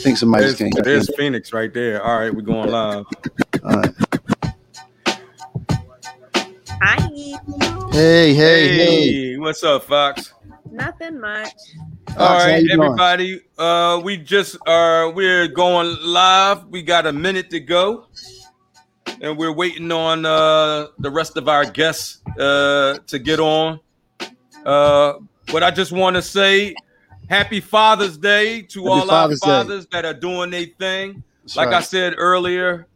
think somebody There's, came. there's Phoenix right there. All right, we're going live. All right. Hi. Hey, hey, hey. Hey, what's up, Fox? Nothing much. All Fox, how right, you doing? everybody. Uh, we just are we're going live. We got a minute to go, and we're waiting on uh the rest of our guests uh to get on. Uh, but I just want to say, Happy Father's Day to Happy all Father's our fathers that are doing their thing. That's like I said earlier,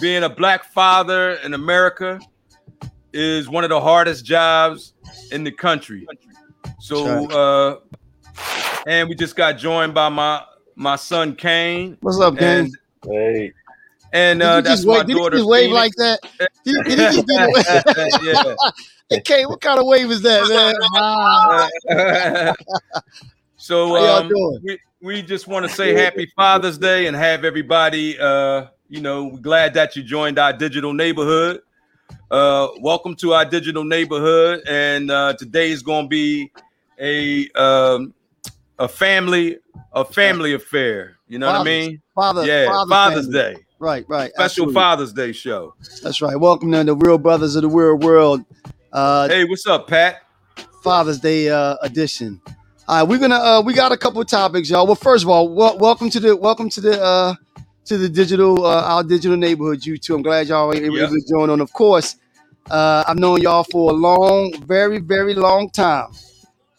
being a black father in America is one of the hardest jobs in the country. So, uh, and we just got joined by my my son Kane, What's up, Kane? and Hey, and Did uh, you that's just my wave? Did he daughter. just wave Phoenix. like that? Did, did he just do the wave? yeah. Hey, Kate, what kind of wave is that, man? So um, we, we just want to say happy Father's Day and have everybody uh you know glad that you joined our digital neighborhood. Uh welcome to our digital neighborhood and uh today is going to be a um a family a family affair, you know what I mean? Father, yeah, Father Father's family. Day. Right, right. Special absolutely. Father's Day show. That's right. Welcome to the Real Brothers of the Real World uh, Hey, what's up, Pat? Father's Day uh, edition. All right, we're gonna uh, we got a couple of topics, y'all. Well, first of all, wel- welcome to the welcome to the uh, to the digital uh, our digital neighborhood. You too. I'm glad y'all were able Yep. to join on. Of course, uh, I've known y'all for a long, very, very long time.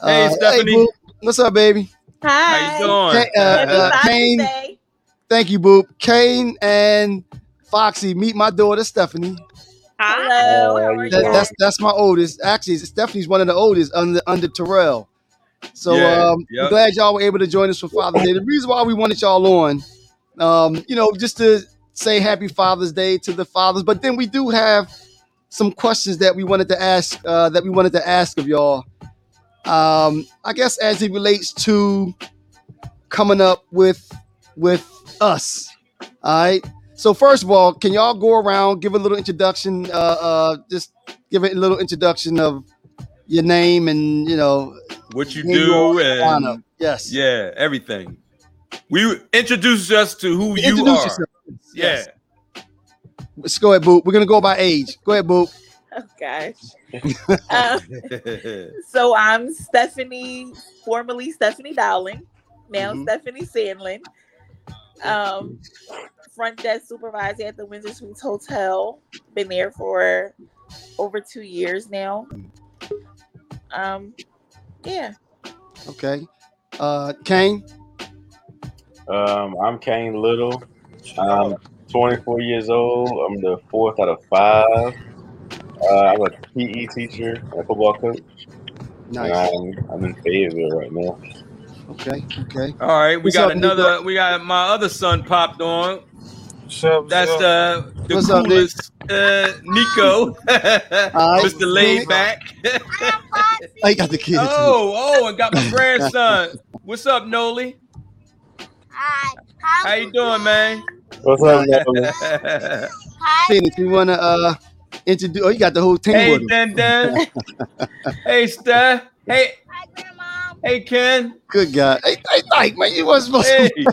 Hey, Uh, Stephanie. boo. what's up, baby? Hi. How you doing? Hey, uh, Happy uh, Kane, thank you, Boop. Kane and Foxy, meet my daughter Stephanie. Hello. Uh, How are you That, that's that's my oldest. Actually, Stephanie's one of the oldest under under Terrell. So Yeah, um, yep. I'm glad y'all were able to join us for Father's Day. The reason why we wanted y'all on, um, you know, just to say Happy Father's Day to the fathers, but then we do have some questions that we wanted to ask uh, that we wanted to ask of y'all. Um, I guess as it relates to coming up with with us. All right. So first of all, can y'all go around give a little introduction? Uh, uh, just give a little introduction of your name and you know What you who do are, and lineup. Yes. Yeah, everything. We introduce us to who you Introduce are. yourself. Yeah. Yes. Let's go ahead, Boop. We're gonna go by age. Go ahead, Boop. Oh gosh. Um, so I'm Stephanie, formerly Stephanie Dowling, now Mhm. Stephanie Sandlin. Um, front desk supervisor at the Windsor Suites Hotel. Been there for over two years now. Um, yeah. Okay. Uh, Kane. um, I'm Kane Little. I'm 24 years old. I'm the fourth out of five. Uh, I'm a PE teacher and a football coach. Nice. And I'm, I'm in Fayetteville right now. Okay. Okay. All right, we What's got up, another. We got my other son popped on. What's up? That's what's uh, the What's up, coolest, uh, Nico, right. Mr. Laid Back. I got the kids. oh, oh, and got my grandson. What's up, Noli? Hi. How you doing, man? What's up, Natalie? Hi. Phoenix, you wanna uh introduce? Oh, you got the whole team hey, with him. Den Den. hey, Steph. Hey, Hi, Grandma. Hey, Ken. Good guy. Hey, hey, Mike, man, you wasn't supposed Hey. to.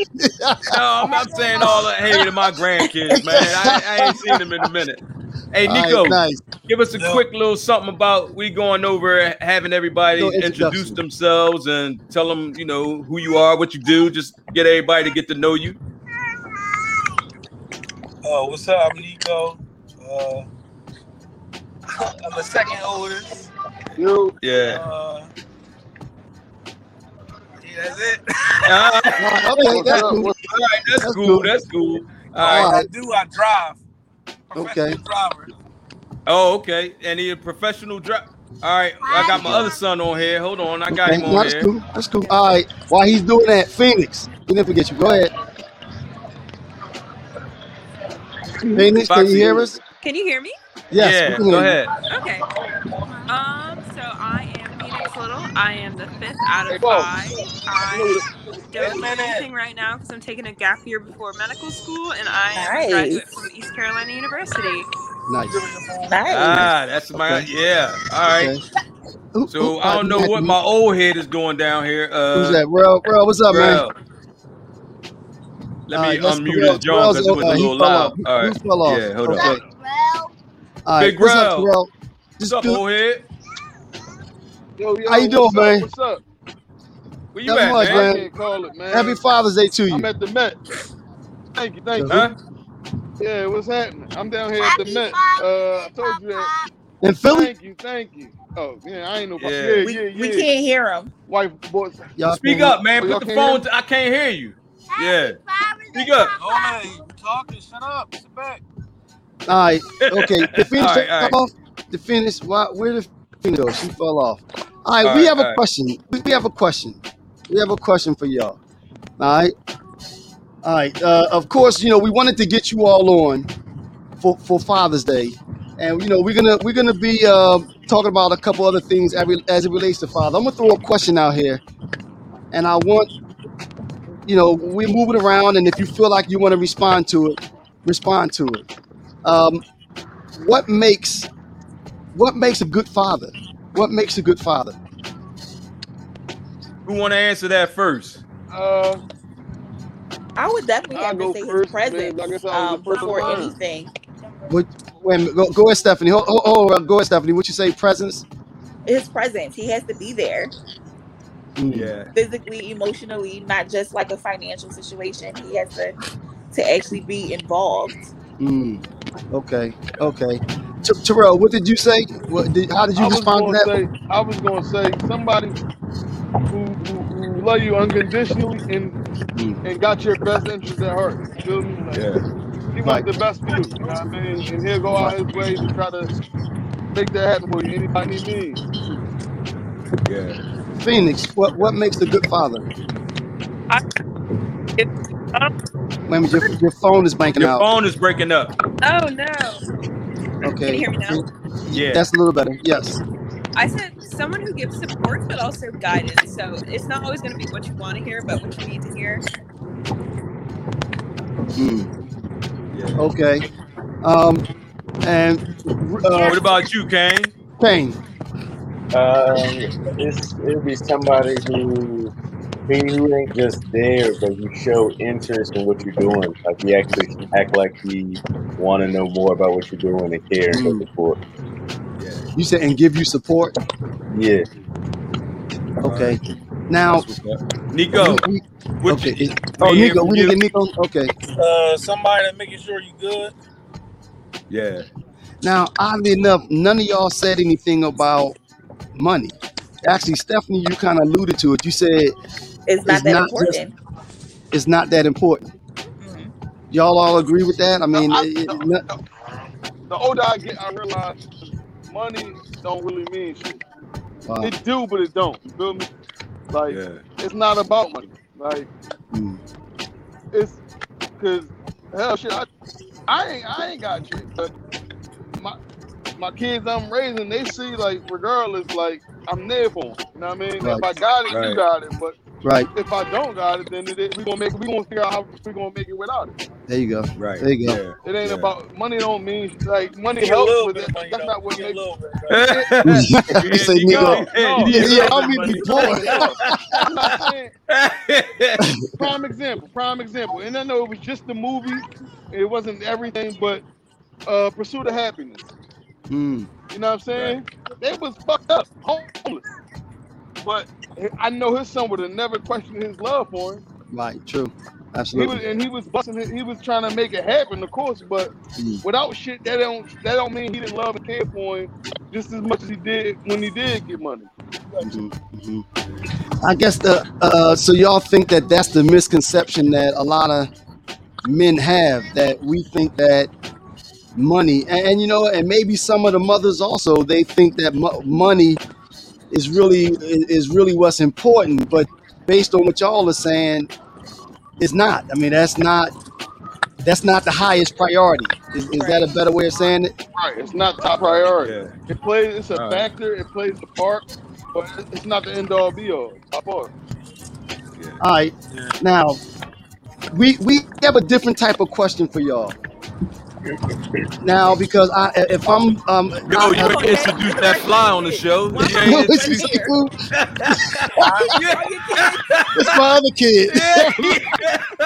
No, I'm not saying all the Hey, to my grandkids, man. I, I ain't seen them in a minute. Hey, All right, Nico, nice. give us a Yeah. quick little something about we going over having everybody Little introduce themselves and tell them, you know, who you are, what you do. Just get everybody to get to know you. Uh, what's up? I'm Nico. Uh, I'm the second oldest. Yeah. Uh, yeah, that's it. Uh, okay, that's cool. all right, that's, That's cool. cool. That's cool. All All right. I do. I drive. Okay. driver. Oh, okay. And he a professional driver. All right. I got my other son on here. Hold on. I got Okay, him no, on that's here. cool. That's cool. All right. While he's doing that, Phoenix, we didn't forget you. Go ahead. Phoenix, can you hear us? Can you hear me? Yes. yeah. Go ahead. Okay. Um, so I am Phoenix Little. I am the fifth out of five. I don't do anything right now because I'm taking a gap year before medical school, and I am Nice. a graduate from East Carolina University. Nice. Nice. Ah, that's my Okay. yeah. All right. Okay. Who- So who- I don't know what my old head is doing down here. Uh, Who's that? Bro, bro, what's up, man? Let me right, let's- unmute his John because Terrell's- it was uh, a he little fell loud. off. All right. Who fell off? Yeah, hold Okay. on. Well, All right, Big what's up, Rel. What's Just up, do- old head? Yo, yo, How you doing, up? man? What's up? Where you Not at, much, man? man. Can't call it, man. Happy Father's Day to you. I'm you. at the Met. Thank you, thank you. Huh? Yeah, what's happening? I'm down here at the happy Met. Uh, I Day, told you that. Papa. In Philly? Thank you, thank you. Oh, yeah, I ain't nobody. Yeah. Yeah, We, yeah, yeah. we can't hear him. Wife, boys. Y'all Speak can- up, man. Oh, y'all Put the can't hear phone. me? To, I can't hear you. Happy Yeah. Father's Speak Day, up. Papa. Hey, you talking? Shut up. Sit back. All right. Okay. The finish All right, all right. fell off. The finish. Why, where the finish go? She fell off. All right. All we right, have all a right. question. We we have a question. We have a question for y'all. All right. All right. Uh, of course, you know we wanted to get you all on for, for Father's Day, and you know we're gonna we're gonna be uh, talking about a couple other things as, it- as it relates to Father. I'm gonna throw a question out here, and I want you know we're moving around, and if you feel like you want to respond to it, respond to it. Um, what makes what makes a good father? What makes a good father? Who want to answer that first? Uh, I would definitely I'll have to say first, his presence man. I guess I was um, before one. anything. What, wait go, go ahead, Stephanie. Hold, hold, hold on, go ahead, Stephanie. What you say? Presence. His presence. He has to be there Mm. Yeah. physically, emotionally, not just like a financial situation. He has to to actually be involved. Mm. Okay. Okay. T- Terrell, what did you say? What did, how did you I was respond to gonna that? say, I was gonna say somebody who, who, who love you unconditionally and Mm. and got your best interest at heart. You feel me? Like, Yeah. He Right. wants the best for you. You know what I mean? And he'll go out his way to try to make that happen for you. Anybody he needs. Yeah. Phoenix, what what makes a good father? It, oh, Wait your, your phone is blanking Your out. phone is breaking up. oh no. Can Okay. you hear me now? Yeah. That's a little better. Yes. I said someone who gives support but also guidance. So it's not always going to be what you want to hear, but what you need to hear. Mm. yeah. Okay. Um, and uh, What about you, Kane? Kane. Um, it's it'll be somebody who who ain't just there, but you show interest in what you're doing. Like you actually act like you want to know more about what you're doing and care and Mm. so forth. Yeah. You said and give you support. Yeah. Okay. Now, That's what's up. Nico. we, we, okay. you, is- oh, Nico, we you? Nico. Okay. Uh, somebody that making sure you good. Yeah. Now, oddly enough, none of y'all said anything about money. Actually, Stephanie, you kind of alluded to it. You said It's not It's that not just- important. it's not that important. Mhm. Y'all all agree with that? I mean, No, I- it- it- no, not- no. The older I get, I realize money don't really mean shit. wow. It do, but it don't. You feel me? Like Yeah. it's not about money. Like Mm. it's because hell shit. I, I ain't I ain't got shit, but my my kids I'm raising, they see like regardless, like I'm there for 'em. You know what I mean? Right. If I got it, Right. you got it. But Right. if I don't got it, then it, is- we gonna make we gonna figure out how we gonna make it without it. There you go. Right. There you go. Yeah. It ain't Yeah. about money. Don't mean like money Get helps, with but bit that, of money, that's not what Get a makes. little bit. Though. you say Nico. Nico. No, Hey, no. Yeah, yeah, I mean, Money- before. I'm not saying prime example, prime example. And I know it was just the movie, it wasn't everything, but uh Pursuit of Happiness. Mm. You know what I'm saying? They was fucked up, homeless. But I know his son would have never questioned his love for him. Right. True. He was Absolutely. and he was busting his, he was trying to make it happen, of course, but Mm. without shit that don't that don't mean he didn't love and care for him just as much as he did when he did get money. Mhm, mhm. I guess the uh, so y'all think that that's the misconception that a lot of men have that we think that money and, and you know and maybe some of the mothers also they think that mo- money is really is really what's important but based on what y'all are saying it's not I mean that's not that's not the highest priority is, is that a better way of saying it Right. It's not top priority. Yeah. It plays it's a All right. factor, it plays a part, but it's not the end all be all. Top part. All right. Now, we we have a different type of question for y'all. Now, because I, if I'm, um, Yo, I you have, ain't introduced that fly on the show. Why no, it's, introduced- it's, cool. Are you kidding? it's my other kid. Yeah.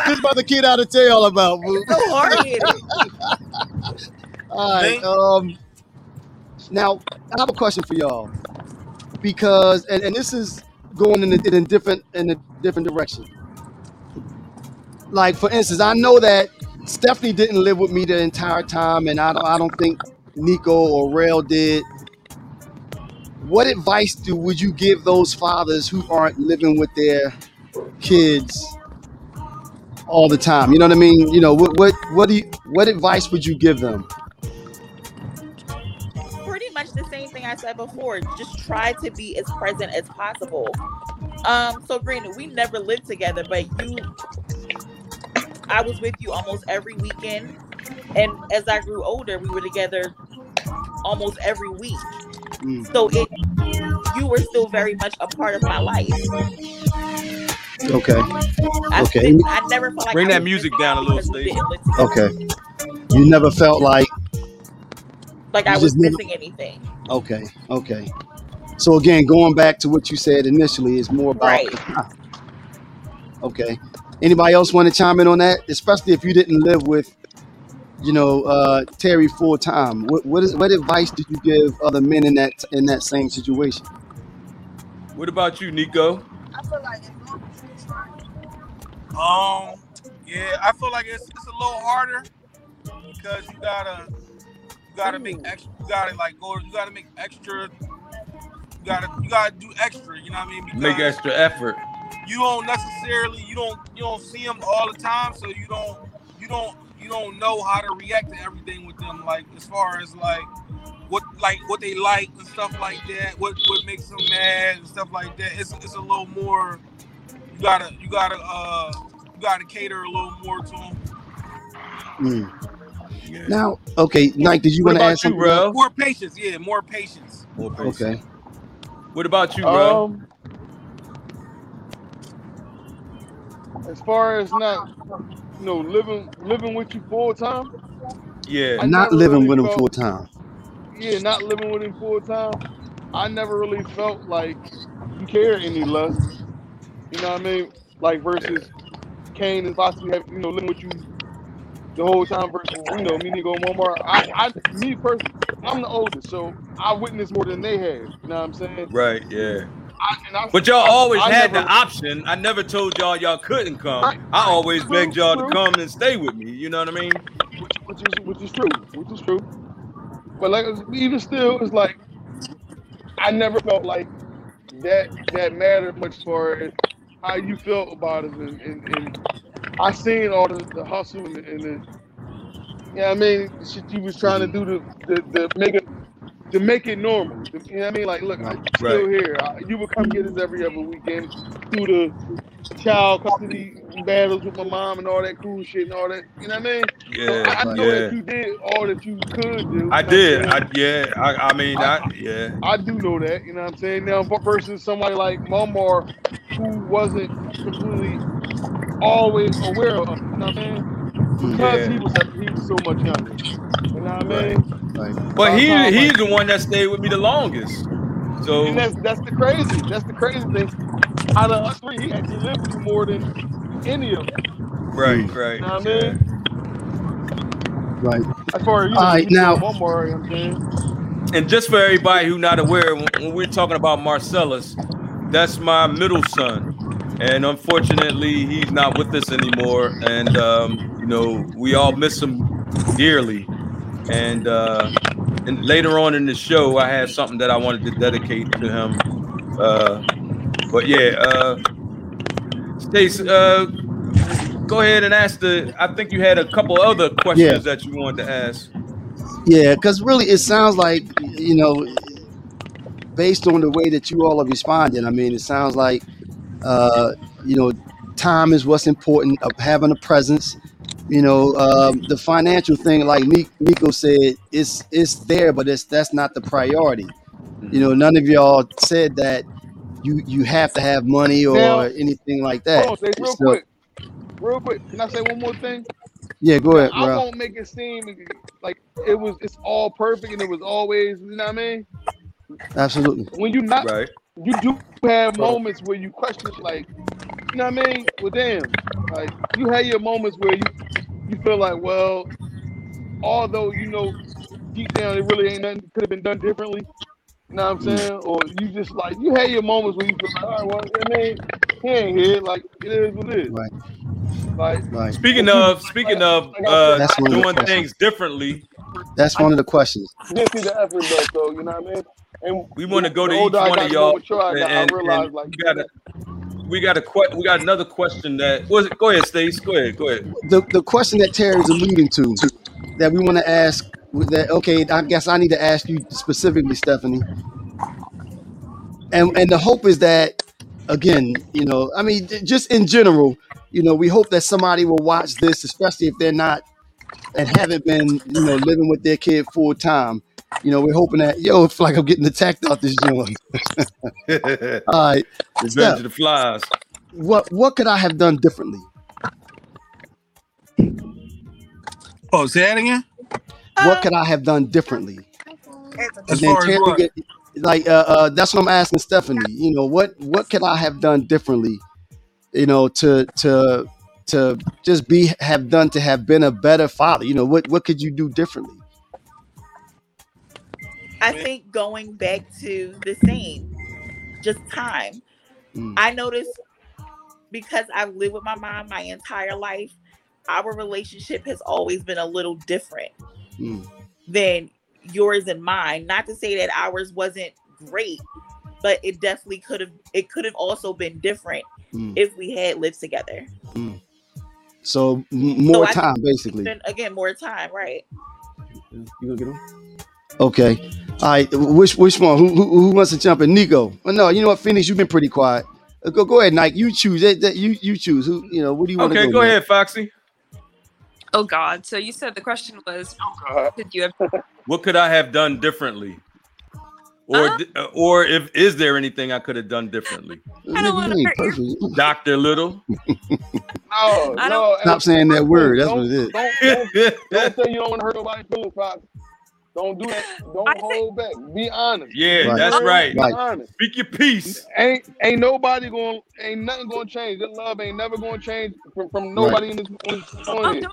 It's brother kid out to tell y'all about, boo. So hard headed. All right. Um, now I have a question for y'all because, and, and this is going in a, in a different in a different direction. Like for instance, I know that Stephanie didn't live with me the entire time, and I don't I don't think Nico or Rel did. What advice do would you give those fathers who aren't living with their kids all the time? You know what I mean? You know what what what do you, what advice would you give them? Pretty much the same thing I said before. Just try to be as present as possible. Um, so granted, we never lived together, but you I was with you almost every weekend. And as I grew older, we were together almost every week. Mm. So it you were still very much a part of my life. Okay. I, Okay. didn't- I never felt like Bring I that music down a little, because we Stacey. didn't live together. Okay. You never felt like Like I was just never- missing anything. okay, okay. So again, going back to what you said initially is more about Right. Okay. Anybody else want to chime in on that? Especially if you didn't live with, you know, uh, Terry full time. What what is what advice did you give other men in that in that same situation? What about you, Nico? Um, yeah, I feel like it's it's a little harder because you gotta you gotta make extra. You gotta like go. You gotta make extra. You gotta you gotta do extra. You know what I mean? Make extra effort. You don't necessarily you don't you don't see them all the time, so you don't you don't you don't know how to react to everything with them. Like as far as like what like what they like and stuff like that. What what makes them mad and stuff like that. It's it's a little more. You gotta you gotta uh you gotta cater a little more to them. Mm. Now, okay, Nike, did you want to ask about you, something? bro? More patience, yeah, more patience. More patience. Okay. What about you, bro? Um, as far as not, you know, living living with you full time, yeah. I Not never living really with him felt- full time. yeah, not living with him full time, I never really felt like you care any less. You know what I mean? Like versus Kane and possibly have, you know living with you the whole time versus you know me Nico and Momar. I, I me personally, I'm the oldest, so I witnessed more than they have. You know what I'm saying? Right, yeah. I, But y'all always I had never- the option. I never told y'all y'all couldn't come. Right. I always True, begged y'all to come and stay with me. You know what I mean? which, which is which is true, which is true. But like even still, it's like I never felt like that that mattered much for how you felt about it, and, and, and I seen all the, the hustle and the, and the yeah, I mean, the shit you was trying to do to, to, to make it to make it normal. You know what I mean? Like, look, I'm still here. I, you would come get us every other weekend through the child custody battles with my mom and all that cool shit and all that. You know what I mean? So I, Yeah, I know yeah. that you did all that you could do. I did. I yeah. I, I mean, I yeah. I do know that, you know what I'm saying? Now versus somebody like Momar who wasn't completely always aware of, you know what I'm saying? Because Yeah. he was he was so much younger. You know what I mean? Right. But he Sometimes, he's like- the one that stayed with me the longest. So And that's that's the crazy. That's the crazy thing. Out of us three, he actually lived with you more than any of them. right, right. You know what I yeah. mean? Right. As far as you All right, know, now- Momar, you know what I'm saying? And just for everybody who not aware, when, when we're talking about Marcellus, that's my middle son. And unfortunately, he's not with us anymore. And um, you know, we all miss him dearly. And uh, and later on in the show, I had something that I wanted to dedicate to him. Uh, but yeah, uh, Stace, uh, go ahead and ask the. I think you had a couple other questions Yeah. that you wanted to ask. Yeah, because really, it sounds like you know, based on the way that you all are responding. I mean, it sounds like uh, you know, time is what's important. Of having a presence. You know, um, the financial thing, like Ni- Nico said, it's it's there, but it's that's not the priority. You know, none of y'all said that you you have to have money or Now- anything like that. Hold on, say real So- quick. Real quick. Can I say one more thing? Yeah, go ahead, I won't make it seem like it was it's all perfect and it was always, you know what I mean? Absolutely. When you not Right. you do have moments where you question like, you know what I mean? Well damn, like you had your moments where you you feel like, well, although you know deep down it really ain't nothing could have been done differently. You know what I'm Mm. saying? Or you just like you had your moments where you feel like, all right, well, I mean, he ain't here. Like it is what it is. Right. Like Right. Speaking of speaking of uh, That's one of the doing questions. things differently, That's one of the questions. you didn't see the effort though, so you know what I mean? And we want to go to each one of y'all, mature and, got, I and- realized and like we got a we got a que- we got another question that was. Go ahead, Stace. Go ahead. Go ahead. The the question that Terry's alluding to that we want to ask that okay, I guess I need to ask you specifically, Stephanie. And and the hope is that again, you know, I mean, just in general, you know, we hope that somebody will watch this, especially if they're not and haven't been, you know, living with their kid full time. You know, we're hoping that yo, it's like I'm getting attacked out this joint. All right, Revenge Steph, of the Flies. what what could I have done differently? Oh, say that again. What could I have done differently? As And then far as what? get like uh, uh that's what I'm asking Stephanie. You know, what what could I have done differently? You know, to to to just be have done to have been a better father. You know, what what could you do differently? I think going back to the same, just time. Mm, I noticed because I've lived with my mom my entire life, our relationship has always been a little different mm, than yours and mine. Not to say that ours wasn't great, but it definitely could have it could have also been different mm, if we had lived together. mm. So m- more I- time, basically. Again, more time, right? You gonna get on? Okay. All right. Which which one? Who who, who wants to jump in? Nico. Well, no. You know what, Phoenix? You've been pretty quiet. Uh, Go go ahead, Nike. You choose. That, that- you you choose. Who you know? What do you want to Okay, go? go man? ahead, Foxy. Oh God! So you said the question was, God. did you have? What could I have done differently? Or Uh, di- or if is there anything I could have done differently? I don't wanna Nigga, you ain't hurt perfect. Doctor Little. No, I no. Stop saying that first word. thing, That's what it is. Don't, don't, don't say you don't want to hurt nobody's feelings, Fox. Don't do that. Don't I think- hold back. Be honest. yeah, Right. that's right. Be Right. honest. Speak your piece. Ain't ain't nobody going ain't nothing going to change. This love ain't never going to change from, from nobody in this, in this Oh, don't,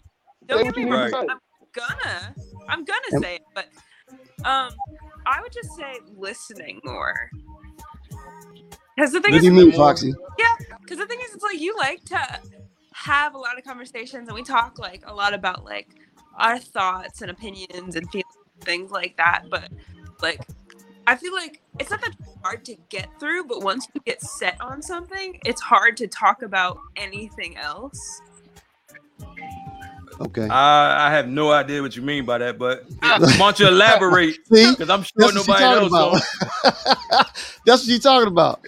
don't get me need Right. wrong. I'm gonna, I'm gonna say it, but um, I would just say listening more. Because the thing What is, do you mean, Foxy? Yeah, because the thing is, it's like you like to have a lot of conversations, and we talk like a lot about like our thoughts and opinions and feelings, things like that. But like, I feel like it's not that hard to get through, but once you get set on something, it's hard to talk about anything else. Okay. I, I have no idea what you mean by that, but why don't you elaborate? See, Because I'm sure nobody you're talking about. that's what you're talking about.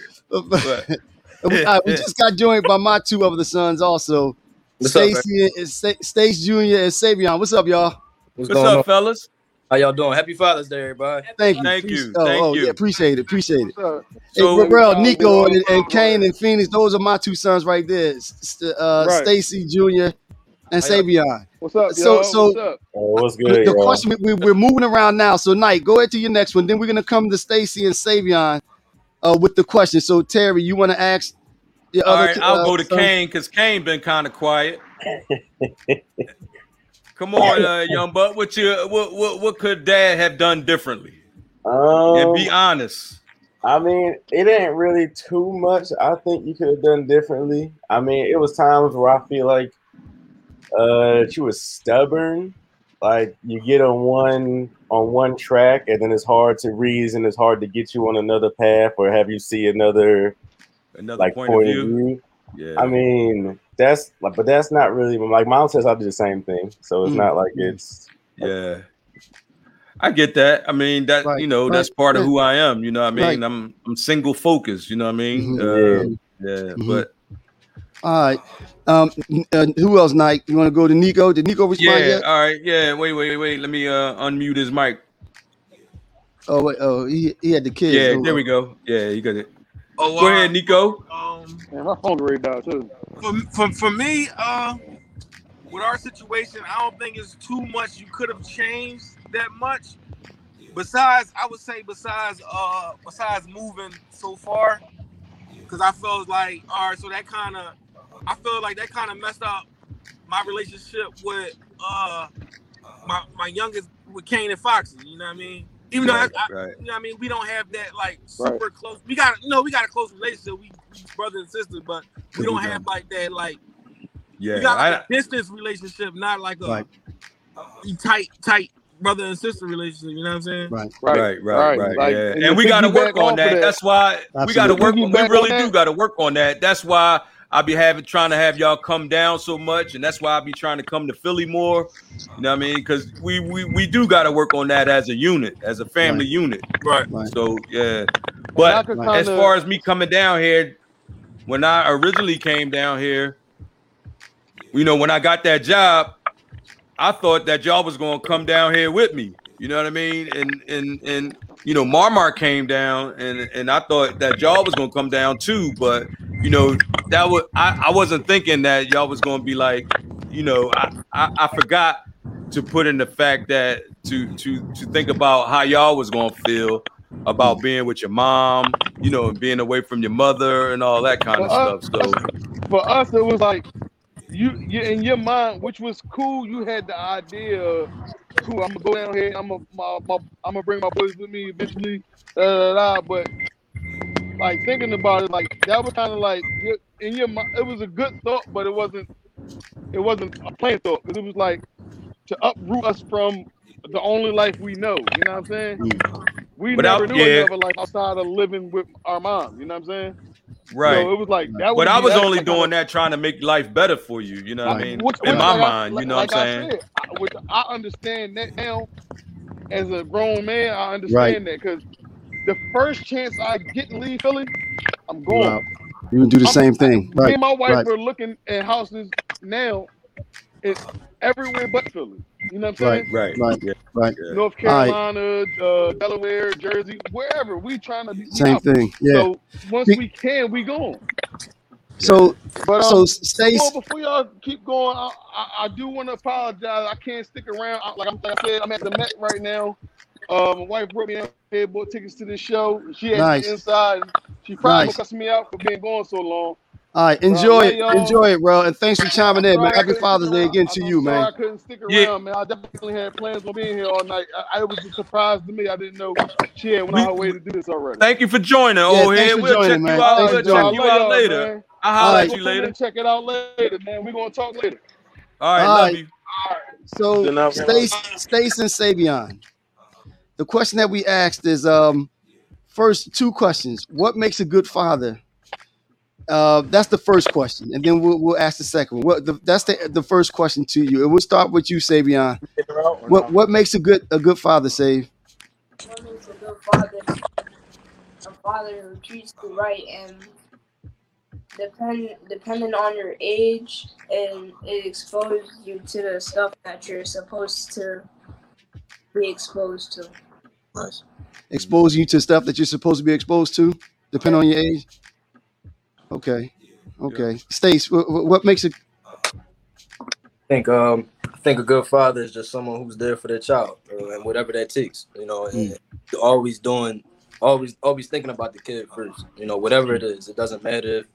We, uh, we just got joined by my two other sons, also What's? Stacy and Stace Jr. and Savion. What's up, y'all? What's, what's going up, on? fellas? How y'all doing? Happy Father's Day, everybody. Thank you. Thank Appreci- you. Oh, Thank oh, you. yeah, appreciate it. Appreciate it. What's? So- hey, Real, Nico and, and Kane and Phoenix, those are my two sons right there. St- Uh, Right. Stacy Jr. and How Savion. What's up, So- y'all? so- What's up? Oh, what's The, good, the y'all? question we, we, are moving around now. So, Knight, go ahead to your next one. Then we're gonna come to Stacy and Savion uh, with the question. So, Terry, you want to ask? Your All other, right, I'll uh, go to son? Kane because Kane been kind of quiet. Come on, uh, young buck. What you what, what what could Dad have done differently? Um, Yeah, be honest. I mean, it ain't really too much. I think you could have done differently. I mean, it was times where I feel like uh she was stubborn. Like you get on one on one track and then it's hard to reason, it's hard to get you on another path or have you see another Another like point, point, of of view. view. Yeah. I mean, that's like but that's not really like mom says I do the same thing. So it's Mm. not like it's Yeah. I get that. I mean that Right, you know, right, that's part of who I am. You know what I mean? Right. I'm I'm single focused, you know what I mean? Mhm. Uh, yeah, Mhm. but All right. Um, uh, who else, Knight? You want to go to Nico? Did Nico respond yeah, yet? all right, yeah. Wait, wait, wait. Let me uh unmute his mic. Oh, wait. Oh, he, he had the kids. Yeah, Hold there on. we go. Yeah, you got it. Oh, Go uh, ahead, Nico. Um, Man, my phone ready down too. for, for for me, uh, with our situation, I don't think it's too much you could have changed that much. Besides, I would say besides uh besides moving so far, because I felt like all right, so that kind of I feel like that kind of messed up my relationship with uh my my youngest with Kane and Foxy. You know what I mean? Even though I, I- Right. you know what I mean, we don't have that like super close. We got you know we got a close relationship. We, we brother and sister, but we don't have like that like Yeah. we got like I, a distance relationship, not like a Right. tight tight brother and sister relationship. You know what I'm saying? Right. right, right, right. Like, yeah. and And we got to work on that. that- That's why we got to work. We really do got to work on that. That's why I be having trying to have y'all come down so much, and that's why I be trying to come to Philly more. You know what I mean? Because we we we do got to work on that as a unit, as a family unit. Right. Right. So yeah. But Right. as far as me coming down here, when I originally came down here, you know, when I got that job, I thought that y'all was gonna come down here with me. You know what I mean? And and and you know, Marmar came down, and and I thought that y'all was gonna come down too. But you know, that was I, I wasn't thinking that y'all was gonna be like, you know, I, I I forgot to put in the fact that to to to think about how y'all was gonna feel about being with your mom, you know, being away from your mother and all that kind of Well, uh, stuff. So for us, it was like you, you in your mind, which was cool. You had the idea, cool. I'm gonna go down here. I'm gonna, my, I'm gonna bring my boys with me eventually. Da, da, da, but like thinking about it, like that was kind of like in your mind. It was a good thought, but it wasn't. It wasn't a plain thought because it was like to uproot us from the only life we know. You know what I'm saying? We But I- never knew yeah. another life outside of living with our mom. You know what I'm saying? right. So it was like that. but would I was that's only like kinda- doing that trying to make life better for you. You know what I mean? Which- In which, my like I- mind, you know like what I'm I saying? said, I, which I understand that now. As a grown man, I understand that because the first chance I get to leave Philly, I'm going. out. You would do the I'm- same thing. Me Right. and my wife right. are looking at houses now. It's everywhere but Philly. You know what I'm Right. saying? Right. Right. Yeah. Right. Yeah. North All right. Carolina, uh, Delaware, Jersey, wherever. We trying to be we Same out. thing. Yeah. So once we can, we going. So But um, so Stace. Well, before y'all keep going, I, I, I do want to apologize. I can't stick around. I, like, I'm, like I said, I'm at the Met right now. Uh, my wife brought me out here, bought tickets to this show. She had Nice. me inside. She probably Nice. gonna me out for being gone so long. All right, enjoy love it, y'all. enjoy it, bro, and thanks for chiming in, Sorry man. Happy Father's Day again to I'm you, man. I couldn't stick around, Yeah. man. I definitely had plans on being here all night. I, I was a surprise to me. I didn't know she had went We- on her way to do this already. Thank you for joining, Yeah, old head. We'll joining, check man. you out. Thanks We'll check joining. you out later. man. I'll All holler right. at you Come in later. check it out later, man. We're gonna talk later. All right, All love right. you. So Good. Stace, Stace and Savion. The question that we asked is um first two questions. What makes a good father? Uh, that's the first question, and then we'll, we'll ask the second one. What the, that's the the first question to you, and we'll start with you, Savion. What what makes a good a good father, Save? What makes a good father? A father who treats you right and depend depending on your age and it exposes you to the stuff that you're supposed to be exposed to. Nice. Expose you to stuff that you're supposed to be exposed to, depending on your age. Okay, okay. Stace, what, what makes it? I think um I think a good father is just someone who's there for their child uh, and whatever that takes, you know, and always doing always always thinking about the kid first, you know, whatever it is. It doesn't matter if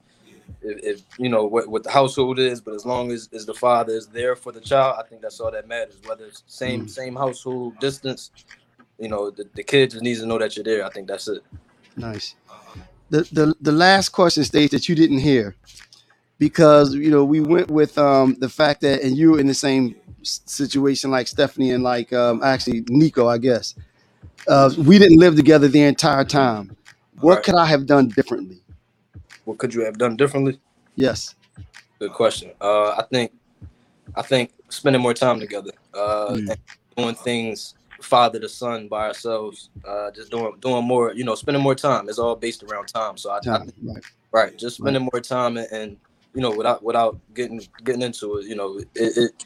if, if you know what, what the household is, but as long as, as the father is there for the child, I think that's all that matters. Whether it's same same household distance, you know, the, the kid just needs to know that you're there. I think that's it. Nice. The the the last question Stace that you didn't hear, because you know we went with um the fact that and you were in the same situation like Stephanie and like um actually Nico, I guess. Uh, we didn't live together the entire time. What Right. could I have done differently? What could you have done differently? Yes. Good question. Uh, I think, I think spending more time together, uh, Mm. doing things father to son by ourselves, uh, just doing doing more. You know, spending more time It's all based around time. So I, I Time. think, Right. right, just spending more time and, and you know, without without getting getting into it, you know, it, it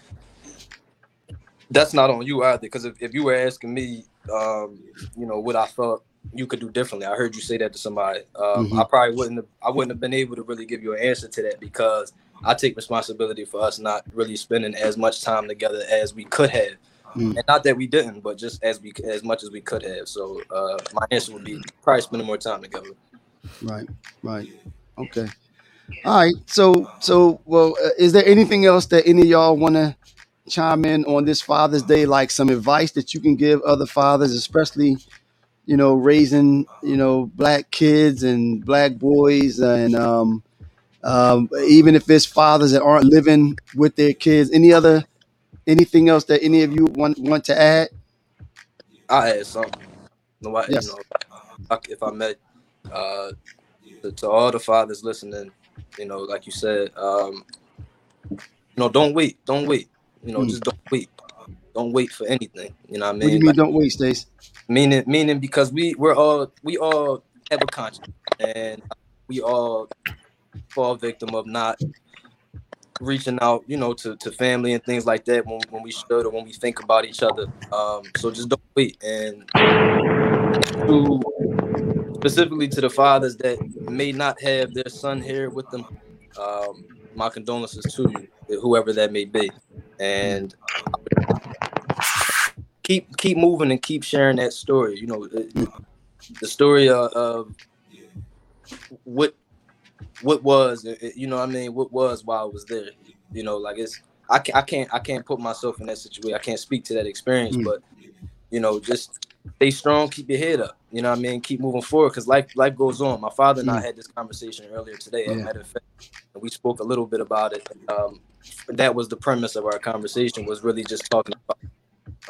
that's not on you either. Because if, if you were asking me, um, you know, what I thought you could do differently, I heard you say that to somebody. Um, Mhm. I probably wouldn't have, I wouldn't have been able to really give you an answer to that because I take responsibility for us not really spending as much time together as we could have. Mm. And not that we didn't, but just as we as much as we could have. So uh, my answer would be probably spending more time together. Right. Right. Okay. All right. So so well, uh, is there anything else that any of y'all want to chime in on this Father's Day? Like some advice that you can give other fathers, especially you know raising you know black kids and black boys, and um, um, even if it's fathers that aren't living with their kids. Any other anything else that any of you want want to add? I had something. No, I, Yes. you know, if I may, uh, to, to all the fathers listening, you know, like you said, um, you know, don't wait, don't wait. You know, Mm. just don't wait. Don't wait for anything. You know what I mean? What do you mean? Like, Don't wait, Stace. meaning, meaning because we we're all we all have a conscience, and we all fall victim of not reaching out, you know, to, to family and things like that when, when we should or when we think about each other. Um, so just don't wait. And to specifically to the fathers that may not have their son here with them, um, my condolences to you, whoever that may be. And keep keep moving and keep sharing that story. You know, the, the story of, of what what was you know what I mean what was while I was there. You know, like it's I can't I can't I can't put myself in that situation. I can't speak to that experience, Mm. but you know, just stay strong, keep your head up. You know what I mean? Keep moving forward because life life goes on. My father and I had this conversation earlier today. As a Yeah. matter of fact, and we spoke a little bit about it. Um, that was the premise of our conversation was really just talking about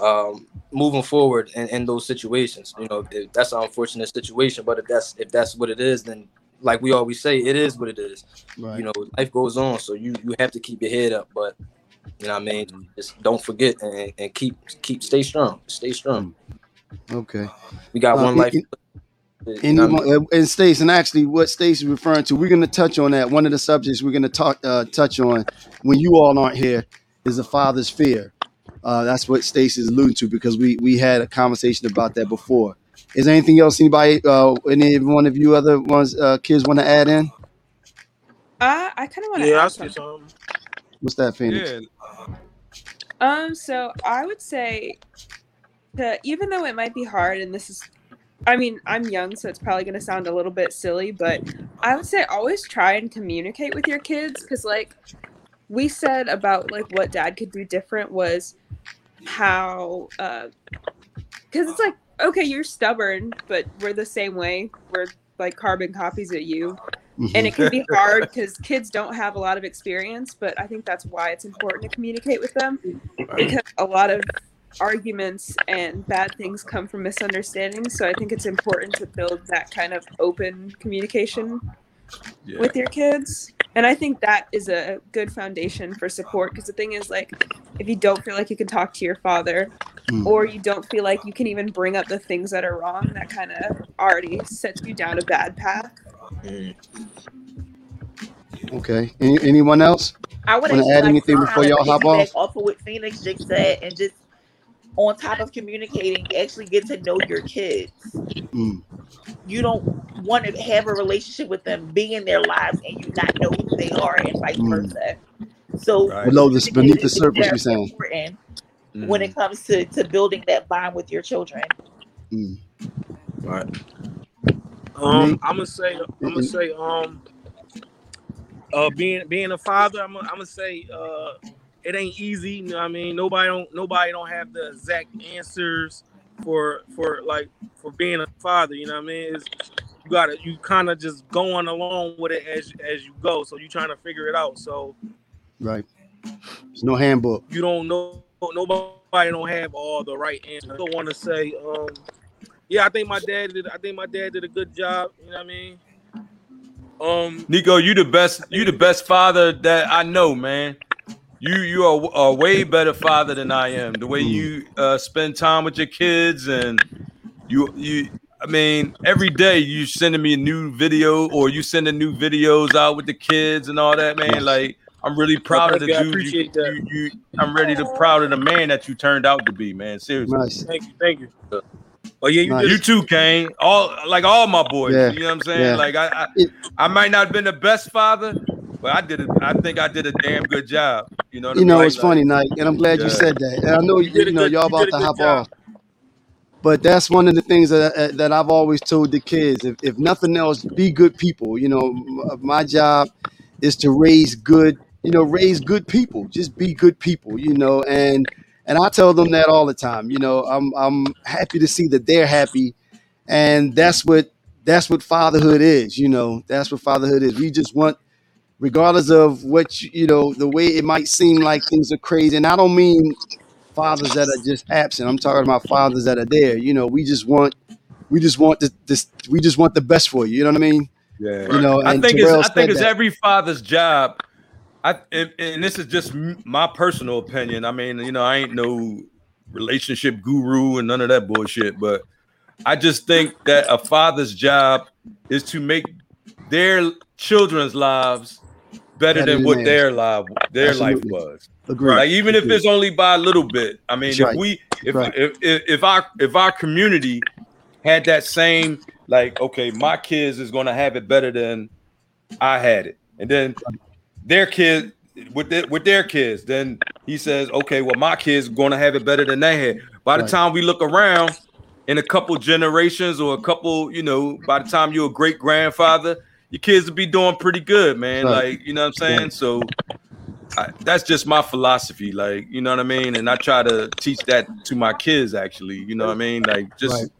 um, moving forward in, in those situations. You know, if that's an unfortunate situation, but if that's if that's what it is, then like we always say, it is what it is. Right. You know, life goes on, so you you have to keep your head up. But you know, what I mean, just don't forget and, and keep keep stay strong, stay strong. Okay. We got Uh, one life. a- You know what I mean? Anyone, uh, and Stace, and actually, what Stace is referring to, we're going to touch on that. One of the subjects we're going to talk uh, touch on when you all aren't here is the father's fear. Uh, that's what Stace is alluding to because we we had a conversation about that before. Is there anything else anybody, uh, any one of you other ones, uh, kids want to add in? Uh, I kind of want to Yeah, I add see something. something. What's that, Phoenix? Yeah. Um, so I would say that even though it might be hard, and this is, I mean, I'm young, so it's probably going to sound a little bit silly, but I would say always try and communicate with your kids because, like, we said about like what dad could do different was how, uh, because it's like, okay, you're stubborn, but we're the same way. We're like carbon copies of you. Mm-hmm. And it can be hard because kids don't have a lot of experience, but I think that's why it's important to communicate with them because a lot of arguments and bad things come from misunderstandings. So I think it's important to build that kind of open communication Yeah. with your kids. And I think that is a good foundation for support because the thing is, like, if you don't feel like you can talk to your father Mm. or you don't feel like you can even bring up the things that are wrong, that kind of already sets you down a bad path. Okay. Any, anyone else? I Want to add like anything before y'all hop off? off of what Phoenix just said, and just on top of communicating, actually get to know your kids. Mm. You don't want to have a relationship with them, be in their lives, and you not know who they are, and vice Mm. versa. So Right. Below this, beneath the surface, very you're saying. important when Mhm. it comes to, to building that bond with your children. Mm. Right. Um, I'm gonna say, I'm gonna say, um, uh, being being a father, I'm gonna, I'm gonna say, uh, it ain't easy. You know what I mean, nobody don't nobody don't have the exact answers for for like for being a father. You know what I mean? It's, you gotta you kind of just going along with it as as you go. So you're trying to figure it out. So Right. There's no handbook. you don't know nobody don't have all the right answers. I don't want to say, um, yeah, I think my dad did. I think my dad did a good job. You know what I mean? Um, Nico, you the best. You the best father that I know, man. You you are a way better father than I am. The way you uh, spend time with your kids and you you. I mean, every day you sending me a new video or you sending new videos out with the kids and all that, man. Like I'm really proud of the thank you. I dude. You, appreciate that. you, you, I'm ready to proud of the man that you turned out to be, man. Seriously. Nice. Thank you, thank you. Oh yeah, you Nice. You too, Kane. All like all my boys. Yeah. You know what I'm saying? Yeah. Like I, I, I might not have been the best father, but I did it. I think I did a damn good job. You know what I You know, mean? it's funny, Nike, and I'm glad you said that. And I know You you, you know good- y'all about to hop job. off, but that's one of the things that that I've always told the kids. If, if nothing else, be good people. You know, my job is to raise good, you know, raise good people. Just be good people, you know, and and I tell them that all the time. You know, I'm I'm happy to see that they're happy, and that's what that's what fatherhood is. You know, that's what fatherhood is. We just want, regardless of what you, you know, the way it might seem like things are crazy. And I don't mean fathers that are just absent. I'm talking about fathers that are there. You know, we just want we just want this, this we just want the best for you. You know what I mean? Yeah, You know, I and think Terrell it's I think said it's that. every father's job. I and, and this is just my personal opinion. I mean, you know, I ain't no relationship guru and none of that bullshit, but I just think that a father's job is to make their children's lives better, Better than than what theirs. their life their Absolutely. life was. Agreed. Like even if it's only by a little bit. I mean, That's if right. we if, right. if if if our if our community had that same like, okay, my kids is gonna have it better than I had it, and then their kids with their, with their kids, then he says, okay, well, my kids gonna have it better than they had. By the Right. time we look around in a couple generations or a couple, you know, by the time you're a great grandfather, your kids will be doing pretty good, man. Right. Like, you know what I'm saying? So I, that's just my philosophy, like, you know what I mean? And I try to teach that to my kids, actually, you know what I mean? Like, just, Right.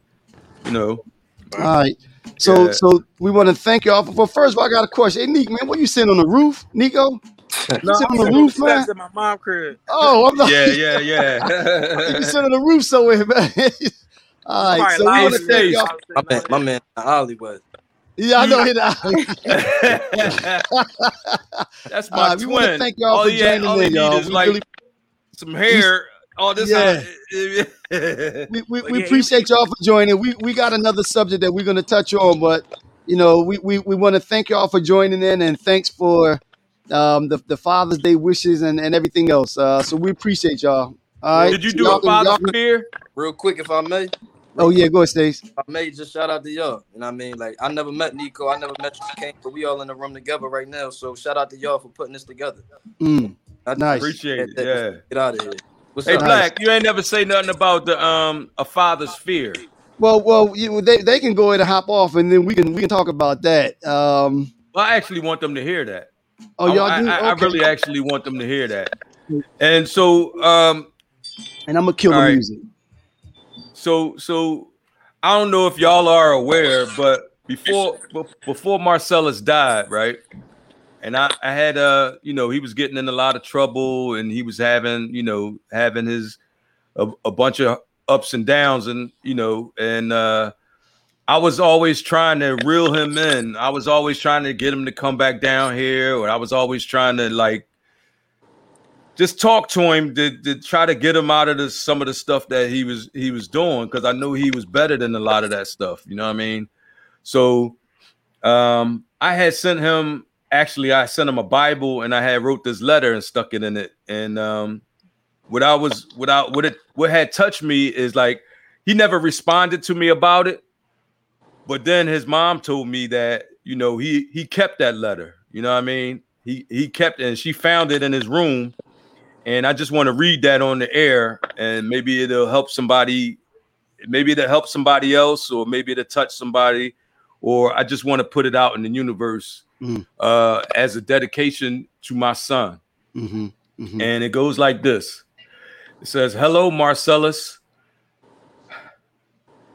you know, All right. So Yeah. so we want to thank y'all. But first of all, I got a question. Hey, Nick, man, what you sitting on the roof, Nico? You No, sitting I'm on the roof, man? steps at my mom crib. Oh, I'm not. yeah, yeah, yeah. you yeah. sitting on the roof somewhere, man. All right. Somebody So we want to thank y'all. hell. My man, my man Hollywood. Yeah, I know. That's All my right, we want to twin. thank y'all all for he, joining all in, need y'all. is We like really, some hair. All this, Yeah. yeah. we, we, we yeah, appreciate y'all for joining. We we got another subject that we're going to touch on, but you know, we we, we want to thank y'all for joining in and thanks for um, the the Father's Day wishes and, and everything else. Uh, so we appreciate y'all. All right. Did you do y'all a father's y'all can- fear? Real quick, if I may. Oh yeah, go ahead, Stace. I may just shout out to y'all. You know what I mean? Like I never met Nico, I never met you King, but we all in the room together right now. So shout out to y'all for putting this together. Mm, I Nice. Appreciate it. Yeah. Get out of here. What's Hey, up? Black, you ain't never say nothing about the um a father's fear. Well, well, you, they they can go ahead and hop off, and then we can we can talk about that. Um, Well, I actually want them to hear that. oh, I, y'all I, do. I, I really actually want them to hear that. And so, um, and I'm gonna kill the All right. music. so, so I don't know if y'all are aware, but before before Marcellus died, right? And I, I had uh, you know, he was getting in a lot of trouble, and he was having, you know, having his a, a bunch of ups and downs, and you know, and uh, I was always trying to reel him in. I was always trying to get him to come back down here, or I was always trying to like just talk to him to, to try to get him out of the, some of the stuff that he was he was doing because I knew he was better than a lot of that stuff. You know what I mean? So um, I had sent him actually I sent him a Bible and I had wrote this letter and stuck it in it. And um, what I was without what it what had touched me is like he never responded to me about it. But then his mom told me that you know he he kept that letter. You know what I mean? He he kept it and she found it in his room and I just want to read that on the air, and maybe it'll help somebody. Maybe it'll help somebody else, or maybe it'll touch somebody, or I just want to put it out in the universe Mm. uh, as a dedication to my son. hmm hmm And it goes like this. It says, "Hello, Marcellus.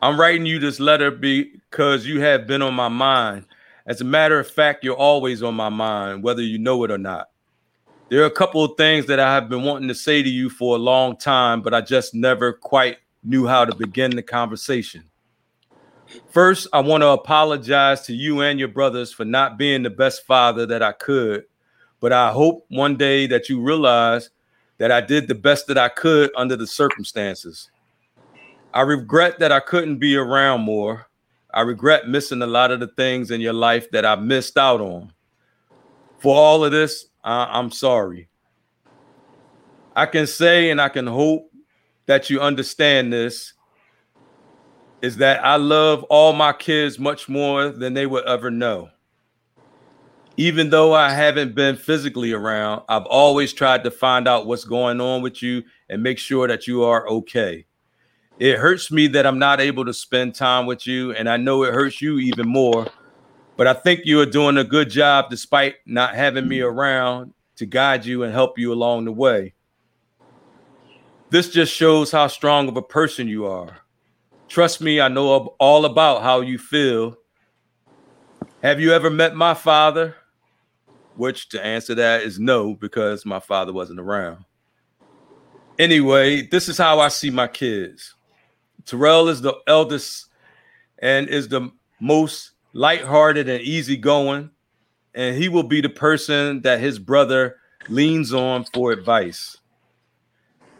I'm writing you this letter because you have been on my mind. As a matter of fact, you're always on my mind, whether you know it or not. There are a couple of things that I have been wanting to say to you for a long time, but I just never quite knew how to begin the conversation. First, I want to apologize to you and your brothers for not being the best father that I could, but I hope one day that you realize that I did the best that I could under the circumstances. I regret that I couldn't be around more. I regret missing a lot of the things in your life that I missed out on. For all of this, I- I'm sorry. I can say and I can hope that you understand this is that I love all my kids much more than they would ever know. Even though I haven't been physically around, I've always tried to find out what's going on with you and make sure that you are okay. It hurts me that I'm not able to spend time with you, and I know it hurts you even more. but I think you are doing a good job despite not having me around to guide you and help you along the way. This just shows how strong of a person you are. Trust me, I know all about how you feel. Have you ever met my father? Which to answer that is no, because my father wasn't around. Anyway, this is how I see my kids. Terrell is the eldest and is the most lighthearted and easygoing, and he will be the person that his brother leans on for advice.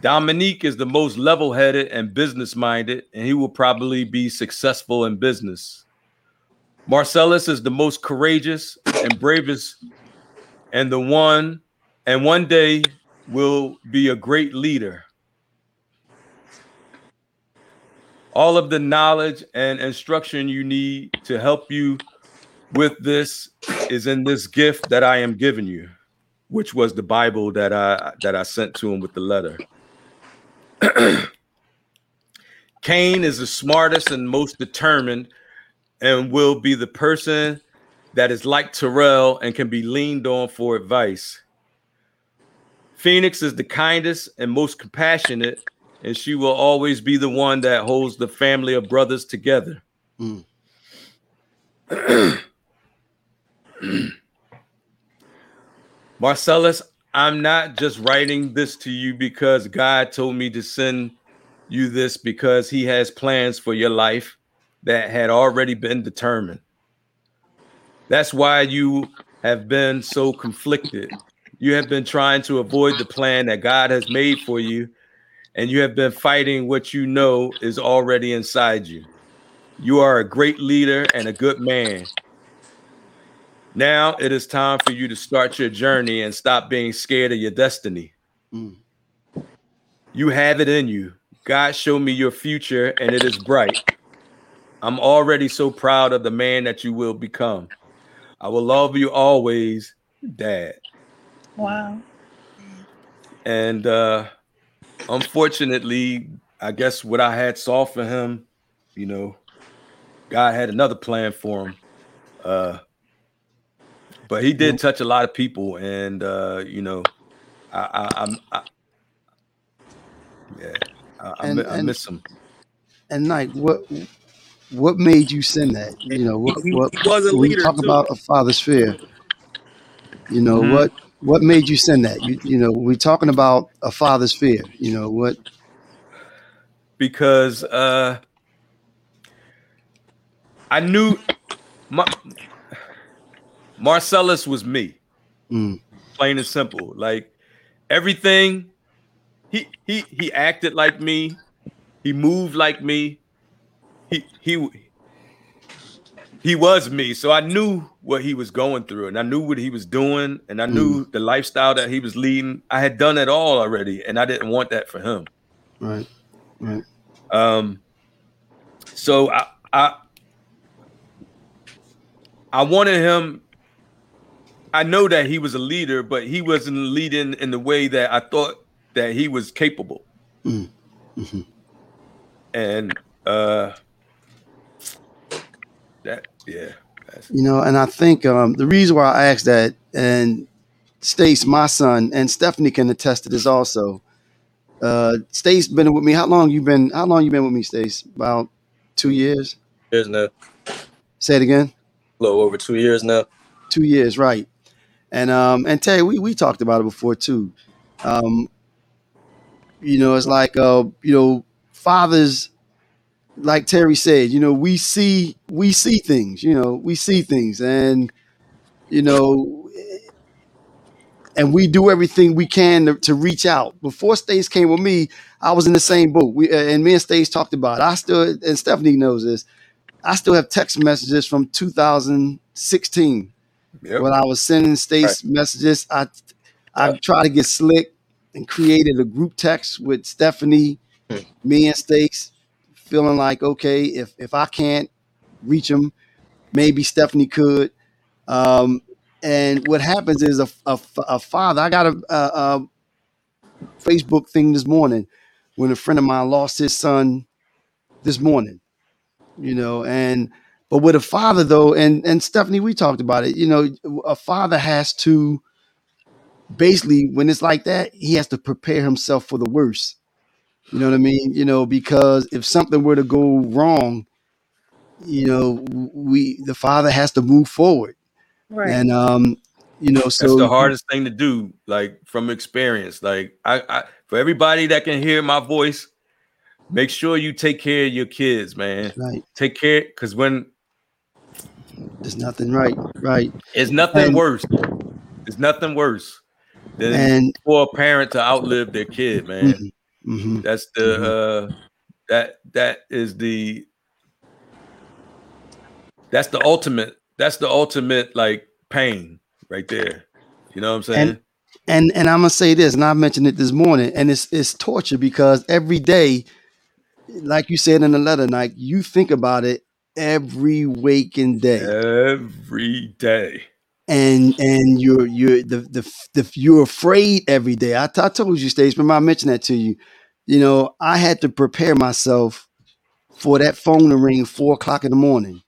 Dominique is the most level headed and business minded, and he will probably be successful in business. Marcellus is the most courageous and bravest, and the one, and one day will be a great leader. All of the knowledge and instruction you need to help you with this is in this gift that I am giving you, which was the Bible that I that I sent to him with the letter. Kane is the smartest and most determined and will be the person that is like Terrell and can be leaned on for advice. Phoenix is the kindest and most compassionate, and she will always be the one that holds the family of brothers together. Mm. Marcellus, I'm not just writing this to you because God told me to send you this because he has plans for your life that had already been determined. That's why you have been so conflicted. You have been trying to avoid the plan that God has made for you, and you have been fighting what you know is already inside you. You are a great leader and a good man. Now it is time for you to start your journey and stop being scared of your destiny. Mm. You have it in you. God showed me your future, and it is bright. I'm already so proud of the man that you will become. I will love you always, Dad. Wow. And uh unfortunately, I guess what I had saw for him, you know, God had another plan for him. Uh but he did touch a lot of people, and uh, you know, I, I I'm I, yeah, I, I, And mi- I and miss him. and Knight, what what made you send that? You know, what what he was a when you talk too. about a father's fear, you know, Mhm. what what made you send that? You you know, we're talking about a father's fear. You know, what because uh I knew my Marcellus was me, mm, plain and simple. Like everything, he he he acted like me, he moved like me, he he he was me. So I knew what he was going through, and I knew what he was doing, and I knew the lifestyle that he was leading. I had done it all already, and I didn't want that for him. right, right. Um, so I I I wanted him. I know that he was a leader, but he wasn't leading in the way that I thought that he was capable. Mm, mhm. And uh that yeah, that's, You know, and I think um, the reason why I asked that, and Stace, my son, and Stephanie can attest to this also. Uh, Stace been with me. How long you been? How long you been with me, Stace? About two years. Years now, Say it again. a little over two years now. Two years, right? And um, and Terry, we we talked about it before too. Um, you know, it's like uh, you know, fathers, like Terry said, you know, we see we see things. You know, we see things, and you know, and we do everything we can to, to reach out. Before Stace came with me, I was in the same boat. We uh, and me and Stace talked about. It. I still and Stephanie knows this. I still have text messages from 2016 yep. when I was sending Stace messages. I I tried to get slick and created a group text with Stephanie, Hmm. me and Stace, feeling like okay, if if I can't reach him, maybe Stephanie could. Um, and what happens is a, a, a father. I got a, a, a Facebook thing this morning when a friend of mine lost his son this morning. You know, and But with a father though, and and Stephanie, we talked about it. You know, a father has to basically when it's like that, he has to prepare himself for the worst. You know what I mean? You know, because if something were to go wrong, you know, we the father has to move forward. Right. And um, you know, so That's the hardest thing to do, like from experience. Like I, I for everybody that can hear my voice, make sure you take care of your kids, man. Right. Take care because when there's nothing right, right. it's nothing And- worse. It's nothing worse than And for a parent to outlive their kid, man. Mhm, mhm. That's the uh that that is the that's the ultimate that's the ultimate like pain right there. You know what I'm saying? and and and I'm gonna say this, and I mentioned it this morning, and it's it's torture because every day, like you said in the letter, like you think about it every waking day, Every day. and and you're you're the the, the you're afraid every day. I, t- I told you, Stace, remember I mentioned that to you. You know, I had to prepare myself for that phone to ring four o'clock in the morning.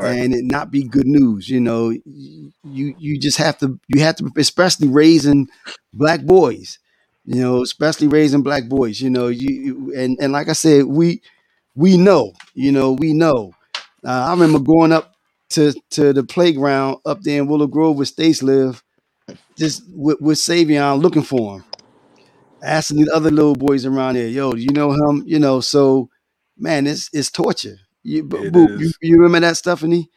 and it not be good news. You know, you you just have to you have to especially raising black boys. You know, especially raising black boys. You know, you, you and and like I said, we we know. You know, we know. Uh, I remember going up to to the playground up there in Willow Grove where Stace live, just with, with Savion looking for him, asking the other little boys around there, "Yo, do you know him?" You know, so man, it's it's torture. You, It Boop, you, is. you remember that, Stephanie?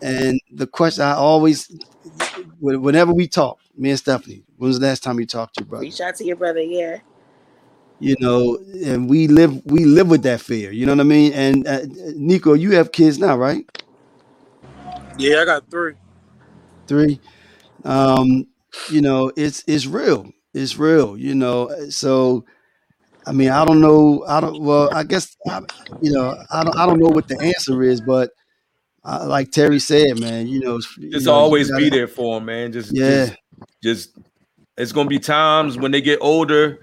And the question I always, whenever we talk, me and Stephanie, when was the last time you talked to your brother? Reach out to your brother, yeah. You know, and we live we live with that fear. You know what I mean? And uh, Nico, you have kids now, right? Yeah, I got three. Three. Um, you know, it's it's real. It's real. You know, so I mean, I don't know. I don't. Well, I guess I, you know. I don't. I don't know what the answer is, but uh, like Terry said, man, you know, it's- you Just know, always be gotta- there for them, man. Just Yeah. just, just it's gonna be times when they get older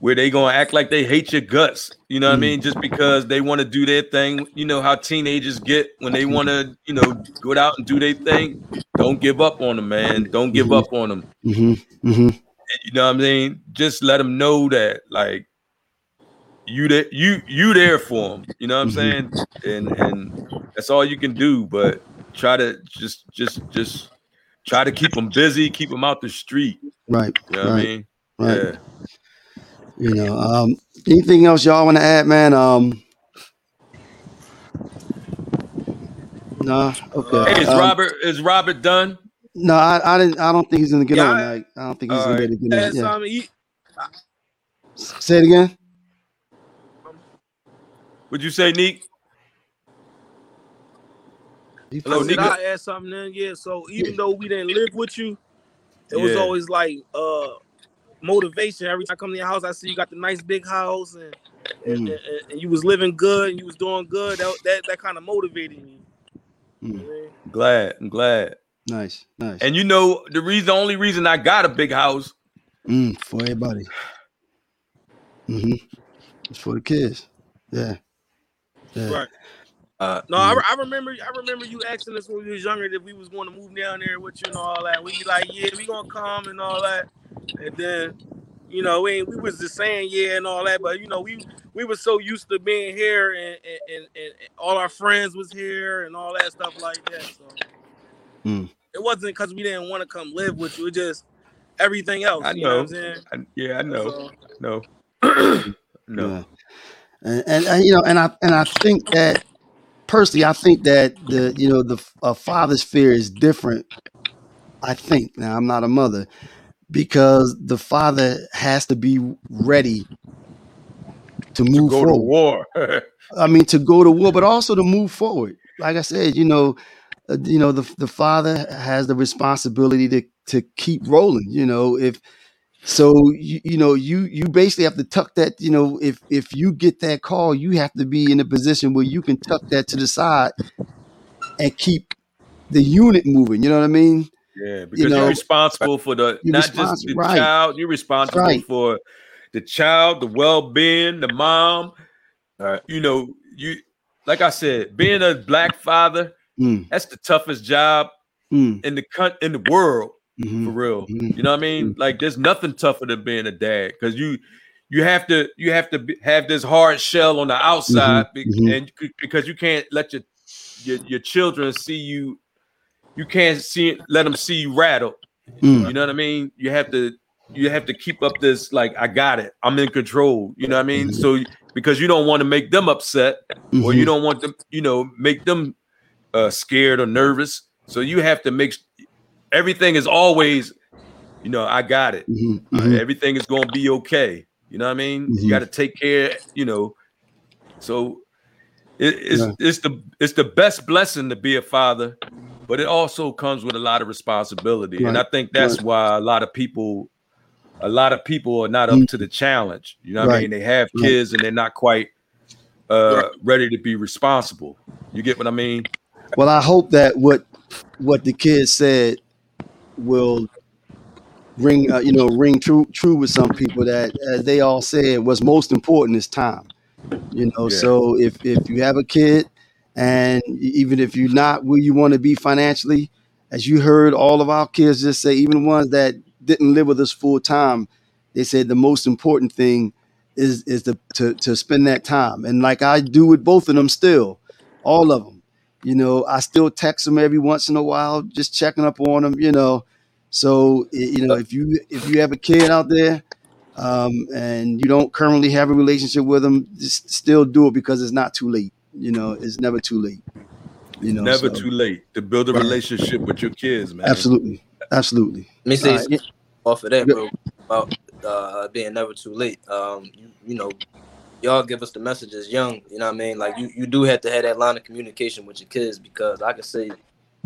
where they gonna act like they hate your guts. You know what I Mm. mean? Just because they want to do their thing. You know how teenagers get when they want to, you know, go out and do their thing. Don't give up on them, man. Don't give Mhm. up on them. Mhm, mhm. You know what I mean? Just let them know that, like, you that you you there for them. You know what I'm saying? And and that's all you can do. But try to just just just try to keep them busy, keep them out the street. Right. You know what I mean? Right. Yeah. You know. Um, anything else y'all want to add, man? Um. No. Okay. Hey, is Um, Robert is Robert done? No, I, I didn't. I don't think he's gonna get Yeah, on. I- Like, I don't think he's All gonna right. able to get on. Had Yeah. some eat. Say it again. Would you say Neek? He Hello, I said Nico. I add something in. Yeah. So even though we didn't live with you, it was Yeah. always like uh motivation. Every time I come to your house, I see you got the nice big house and and, Mm, and, and you was living good and you was doing good. That that, that kind of motivated me. You know mm. I mean? Glad. I'm glad. Nice, nice. And you know the reason, the only reason I got a big house Mm, for everybody. hmm It's for the kids. Yeah. Yeah. Right. Uh, No, I, re- I remember. I remember you asking us when we was younger if we was going to move down there with you and all that. We be like, yeah, we gonna come and all that. And then, you know, we we was just saying yeah and all that. But you know, we we were so used to being here and and, and, and all our friends was here and all that stuff like that. So Mm. it wasn't because we didn't want to come live with you. It just everything else. I you know. know. what I'm saying? I, yeah, I know. all. No. no. Yeah. And, and and, you know, and I and I think that personally, I think that the you know the a father's fear is different. I think now I'm not a mother because the father has to be ready to To move go to forward. war. I mean, to go to war, but also to move forward. Like I said, you know, uh, you know, the the father has the responsibility to to keep rolling. You know, if so, you, you know, you you basically have to tuck that. You know, if if you get that call, you have to be in a position where you can tuck that to the side and keep the unit moving. You know what I mean? Yeah, because You are know, responsible for the not just the right? child, you're responsible right. for the child, the well-being, the mom. right. You know, you like I said, being a black father, Mm, that's the toughest job mm, in the in the world mhm, for real. mhm. You know what I mean? Like there's nothing tougher than being a dad because you you have to you have to be, have this hard shell on the outside be- mhm. and because you can't let your, your your children see you you can't see let them see you rattle. Mm. You know what I mean? You have to you have to keep up this like I got it. I'm in control. You know what I mean? So because you don't want to make them upset or you don't want them, you know, make them uh scared or nervous. So you have to make everything is always, you know, I got it. Mhm, Uh, mhm. everything is going to be okay. You know what I mean? Mhm. You got to take care, you know. So it, it's Yeah. it's the it's the best blessing to be a father, but it also comes with a lot of responsibility. And I think that's right. why a lot of people a lot of people are not up to the challenge. You know what I mean? They have right. kids and they're not quite uh ready to be responsible. You get what I mean? Well, I hope that what what the kids said will ring, uh, you know, ring true true with some people. That as they all said, what's most important is time. You know, Yeah. so if if you have a kid, and even if you're not where you want to be financially, as you heard all of our kids just say, even the ones that didn't live with us full time, they said the most important thing is is to to to spend that time. And like I do with both of them, still, all of them. You know, I still text them every once in a while, just checking up on them. You know, so you know if you if you have a kid out there um, and you don't currently have a relationship with them, just still do it because it's not too late. You know, it's never too late. You know, Never so- too late to build a relationship with your kids, man. Absolutely, absolutely. Let me say All right. off of that, bro, about uh, being never too late. Um, you, you know, y'all give us the messages young. You know what I mean? Like you, you do have to have that line of communication with your kids because I can say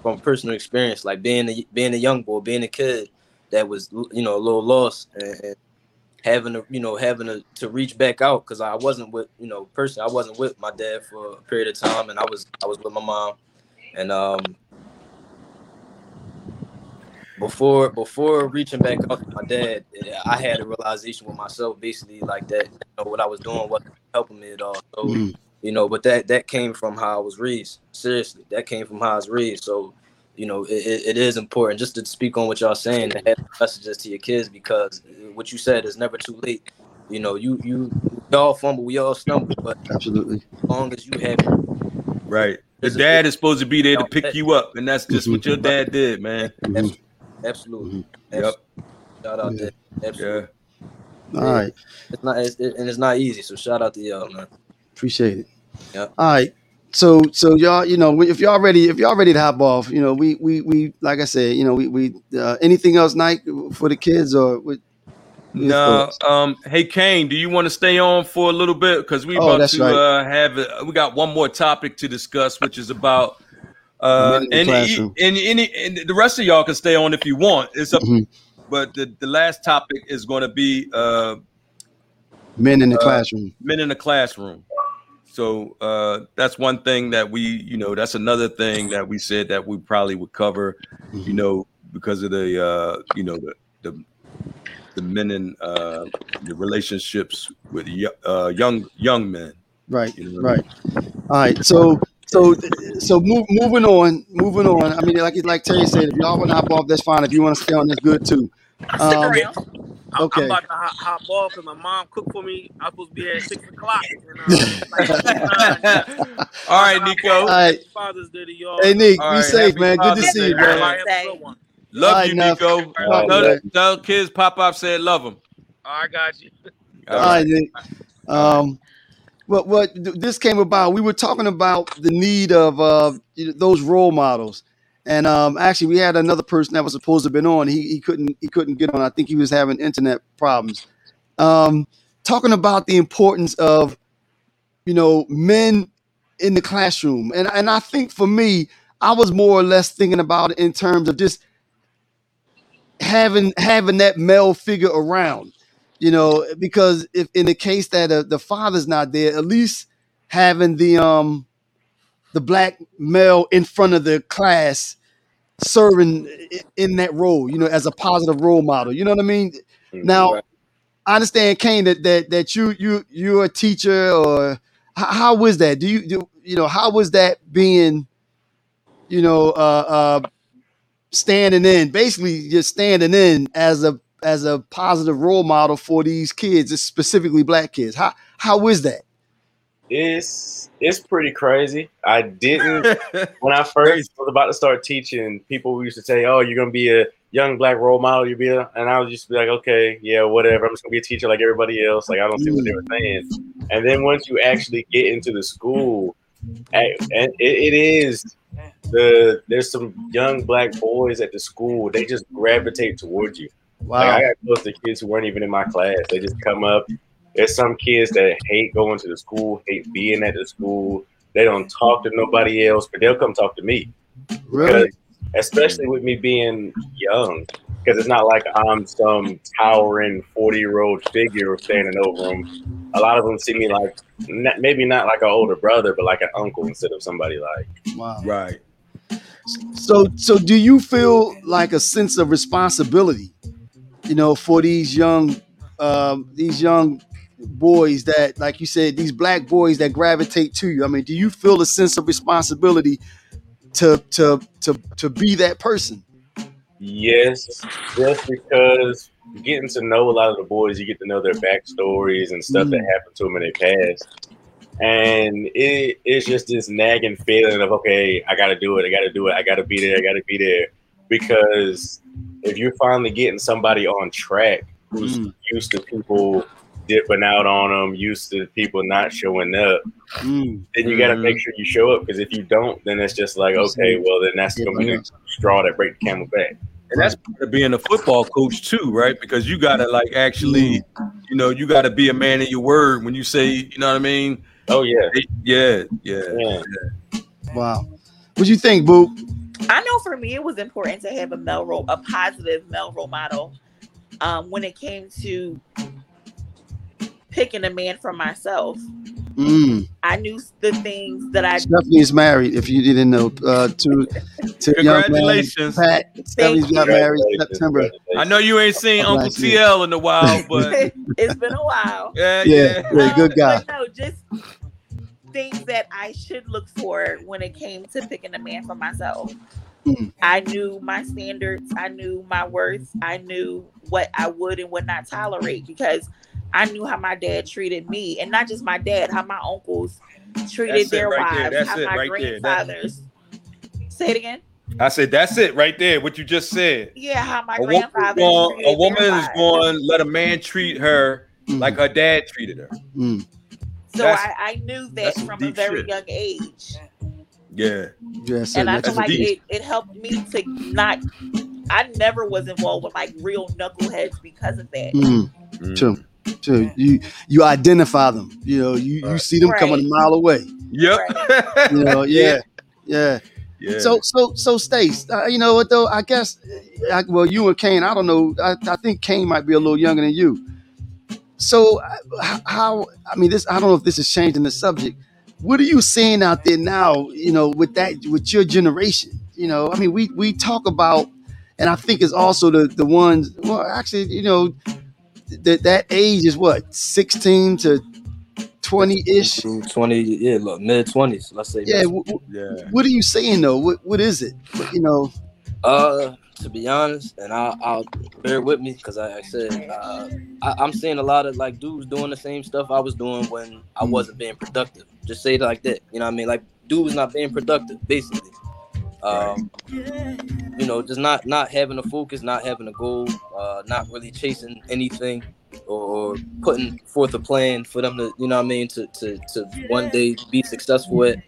from personal experience, like being a being a young boy, being a kid that was you know a little lost and, and having to you know having to, to reach back out because I wasn't with you know personally I wasn't with my dad for a period of time and I was I was with my mom and um before before reaching back out to my dad, I had a realization with myself, basically like that. You know what I was doing wasn't helping me at all. So Mhm. you know, but that that came from how I was raised. Seriously, that came from how I was raised. So you know, it, it, it is important just to speak on what y'all saying to have messages to your kids because what you said is never too late. You know, you you we all fumble, we all stumble, but Absolutely. as long as you have Right. The dad is supposed to be there to pick you up, and that's just what your dad did, man. Mhm. Absolutely, Yep. shout out Yeah. there, absolutely. Yeah. All right. It's not, it's, it, and it's not easy. So shout out to y'all, man. Appreciate it. Yep. All right. So so y'all, you know, if y'all ready, if y'all ready to hop off, you know, we we we like I said, you know, we we uh, anything else, Nike, for the kids or what? your No, um, hey Kane, do you want to stay on for a little bit? Because we Oh, about to right. uh, have it. We got one more topic to discuss, which is about uh, and, and any and the rest of y'all can stay on if you want. It's up, Mhm. but the, the last topic is going to be uh, Men in the uh, classroom. men in the classroom. So uh, that's one thing that we, you know, that's another thing that we said that we probably would cover, you Mhm. know, because of the, uh, you know, the the, the men in uh, the relationships with yo- uh, young young men. Right. You know what I Right. All right. So so so move, moving on, moving on. I mean, like like Terry said, if y'all want to hop off, that's fine. If you want to stay on, that's good too. Stick Um, around. I'm, Okay. I'm about to hop, hop off because my mom cooked for me. I'm supposed to be here at six o'clock. And, uh, it's like nine. All right, Nico. All right. Father's Day to y'all. Hey Nick, All be right, safe, man. Good to see Day, you, man. man. Everybody have a good one. Love All right, you, Neff. Nico. All right, Tell, tell kids Pop Pop said love them. I got you. All All right, Nick. Um, what what this came about? We were talking about the need of uh, those role models, and um, actually, we had another person that was supposed to have been on. He, he couldn't he couldn't get on. I think he was having internet problems. Um, talking about the importance of you know men in the classroom, and and I think for me, I was more or less thinking about it in terms of just having having that male figure around you know because if in the case that uh, the father's not there at least having the um the black male in front of the class serving in that role you know as a positive role model you know what i mean? Now i understand kane that that, that you you you're a teacher or How, how was that? Do you do you know how was that being, you know, uh, uh, standing in, basically just standing in as a as a positive role model for these kids, specifically black kids. How how is that? It's it's pretty crazy. I didn't when I first was about to start teaching. People used to say, "Oh, you're gonna be a young black role model." You'll be, a, and I was just be like, "Okay, yeah, whatever. I'm just gonna be a teacher like everybody else." Like I don't see what they were saying. And then once you actually get into the school, and and it, it is the there's some young black boys at the school. They just gravitate towards you. Wow. Like I got close to kids who weren't even in my class. They just come up. There's some kids that hate going to the school, hate being at the school. They don't talk to nobody else, but they'll come talk to me. Really? Especially with me being young, because it's not like I'm some towering 40 year old figure standing over them. A lot of them see me like n- maybe not like an older brother, but like an uncle instead of somebody like. Wow. Right. So so do you feel like a sense of responsibility, you know, for these young um these young boys that like you said these black boys that gravitate to you. I mean, do you feel a sense of responsibility to to to to be that person? Yes, just because getting to know a lot of the boys, you get to know their backstories and stuff that Mm. happened to them in their past. And it, it's just this nagging feeling of, okay, I got to do it. I got to do it. I got to be there. I got to be there. Because if you're finally getting somebody on track who's Mm. used to people dipping out on them, used to people not showing up, Mm. then you got to make sure you show up. Because if you don't, then it's just like, okay, well, then that's going to be the straw that break the camel back. And that's part of being a football coach too, right? Because you gotta like actually, you know, you gotta be a man of your word when you say, you know what I mean? Oh yeah, yeah, yeah. yeah. Wow. What you think, Boo? I know for me, it was important to have a male role, a positive male role model, um, when it came to picking a man for myself. Mm. I knew the things that I Stephanie is married. If you didn't know, uh, to to young man, Congratulations. Pat. Stephanie's got married September. I know you ain't seen Uncle Last year. TL in a while, but it's been a while. yeah, Yeah, yeah. yeah, good guy. No, just things that I should look for when it came to picking a man for myself. Mm. I knew my standards, I knew my worth, I knew what I would and would not tolerate because I knew how my dad treated me, and not just my dad, how my uncles treated That's their right wives, that's how it my right there, grandfathers. Say it again. I said that's it right there. What you just said. Yeah, how my A woman, is grandfather. going, a woman is going to let a man treat her like her dad treated her. Mm. So I, I knew that from a very shit. young age. Yeah. Yes, and I that's feel like it, it helped me to not. I never was involved with like real knuckleheads because of that. Mm. True. True. You you identify them. You know, you, you see them coming a mile away. Yep. You know, yeah. Yeah. Yeah. So so so Stace, uh, you know what though? I guess uh, I, well you and Kane, I don't know. I, I think Kane might be a little younger than you. So uh, how I mean this I don't know if this is changing the subject. What are you seeing out there now, you know, with that with your generation? You know, I mean we we talk about and I think it's also the the ones well actually, you know, that that age is what, 16 to 20-ish? Twenty, yeah, look, mid twenties. Let's say. Yeah, w- w- Yeah. what are you saying though? What what is it? You know, Uh, to be honest, and I'll, I'll bear with me because I, I said uh, I, I'm seeing a lot of like dudes doing the same stuff I was doing when I wasn't being productive. Just say it like that. You know what I mean? Like dudes not being productive, basically. Um, you know, just not not having a focus, not having a goal, uh, not really chasing anything, or, or putting forth a plan for them to, you know what I mean, to to to one day be successful at.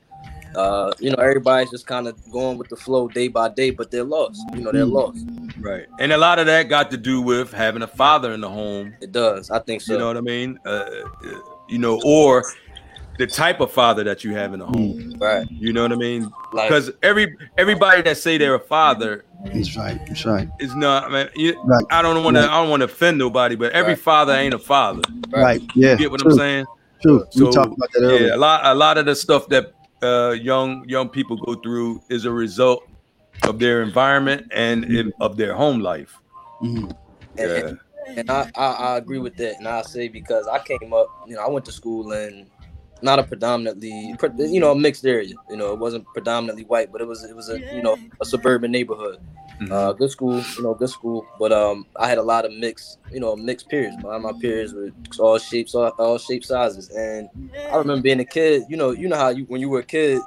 Uh, you know, everybody's just kind of going with the flow day by day, but they're lost. You know, they're lost. Right. And a lot of that got to do with having a father in the home. It does. I think so. You know what I mean? Uh, uh, you know, or the type of father that you have in the home. Right. You know what I mean? Like- Because every everybody that say they're a father that's right. That's right. It's not. I mean, you, Right. I don't want to. Right. I don't want to offend nobody, but every Right. father ain't a father. Right. Yeah. You get what true, I'm saying? True. we talked about that earlier. Yeah, a lot. A lot of the stuff that uh, young young people go through is a result of their environment and in, of their home life. Mhm. Yeah. and I, I, I agree with that, and I say because I came up, you know, I went to school and not a predominantly, you know, a mixed area. You know, it wasn't predominantly white, but it was it was a you know a suburban neighborhood. Uh, good school, you know, good school. But um, I had a lot of mixed, you know, mixed peers. My my peers were all shapes, all, all shape sizes. And I remember being a kid. You know, you know how you when you were a kid,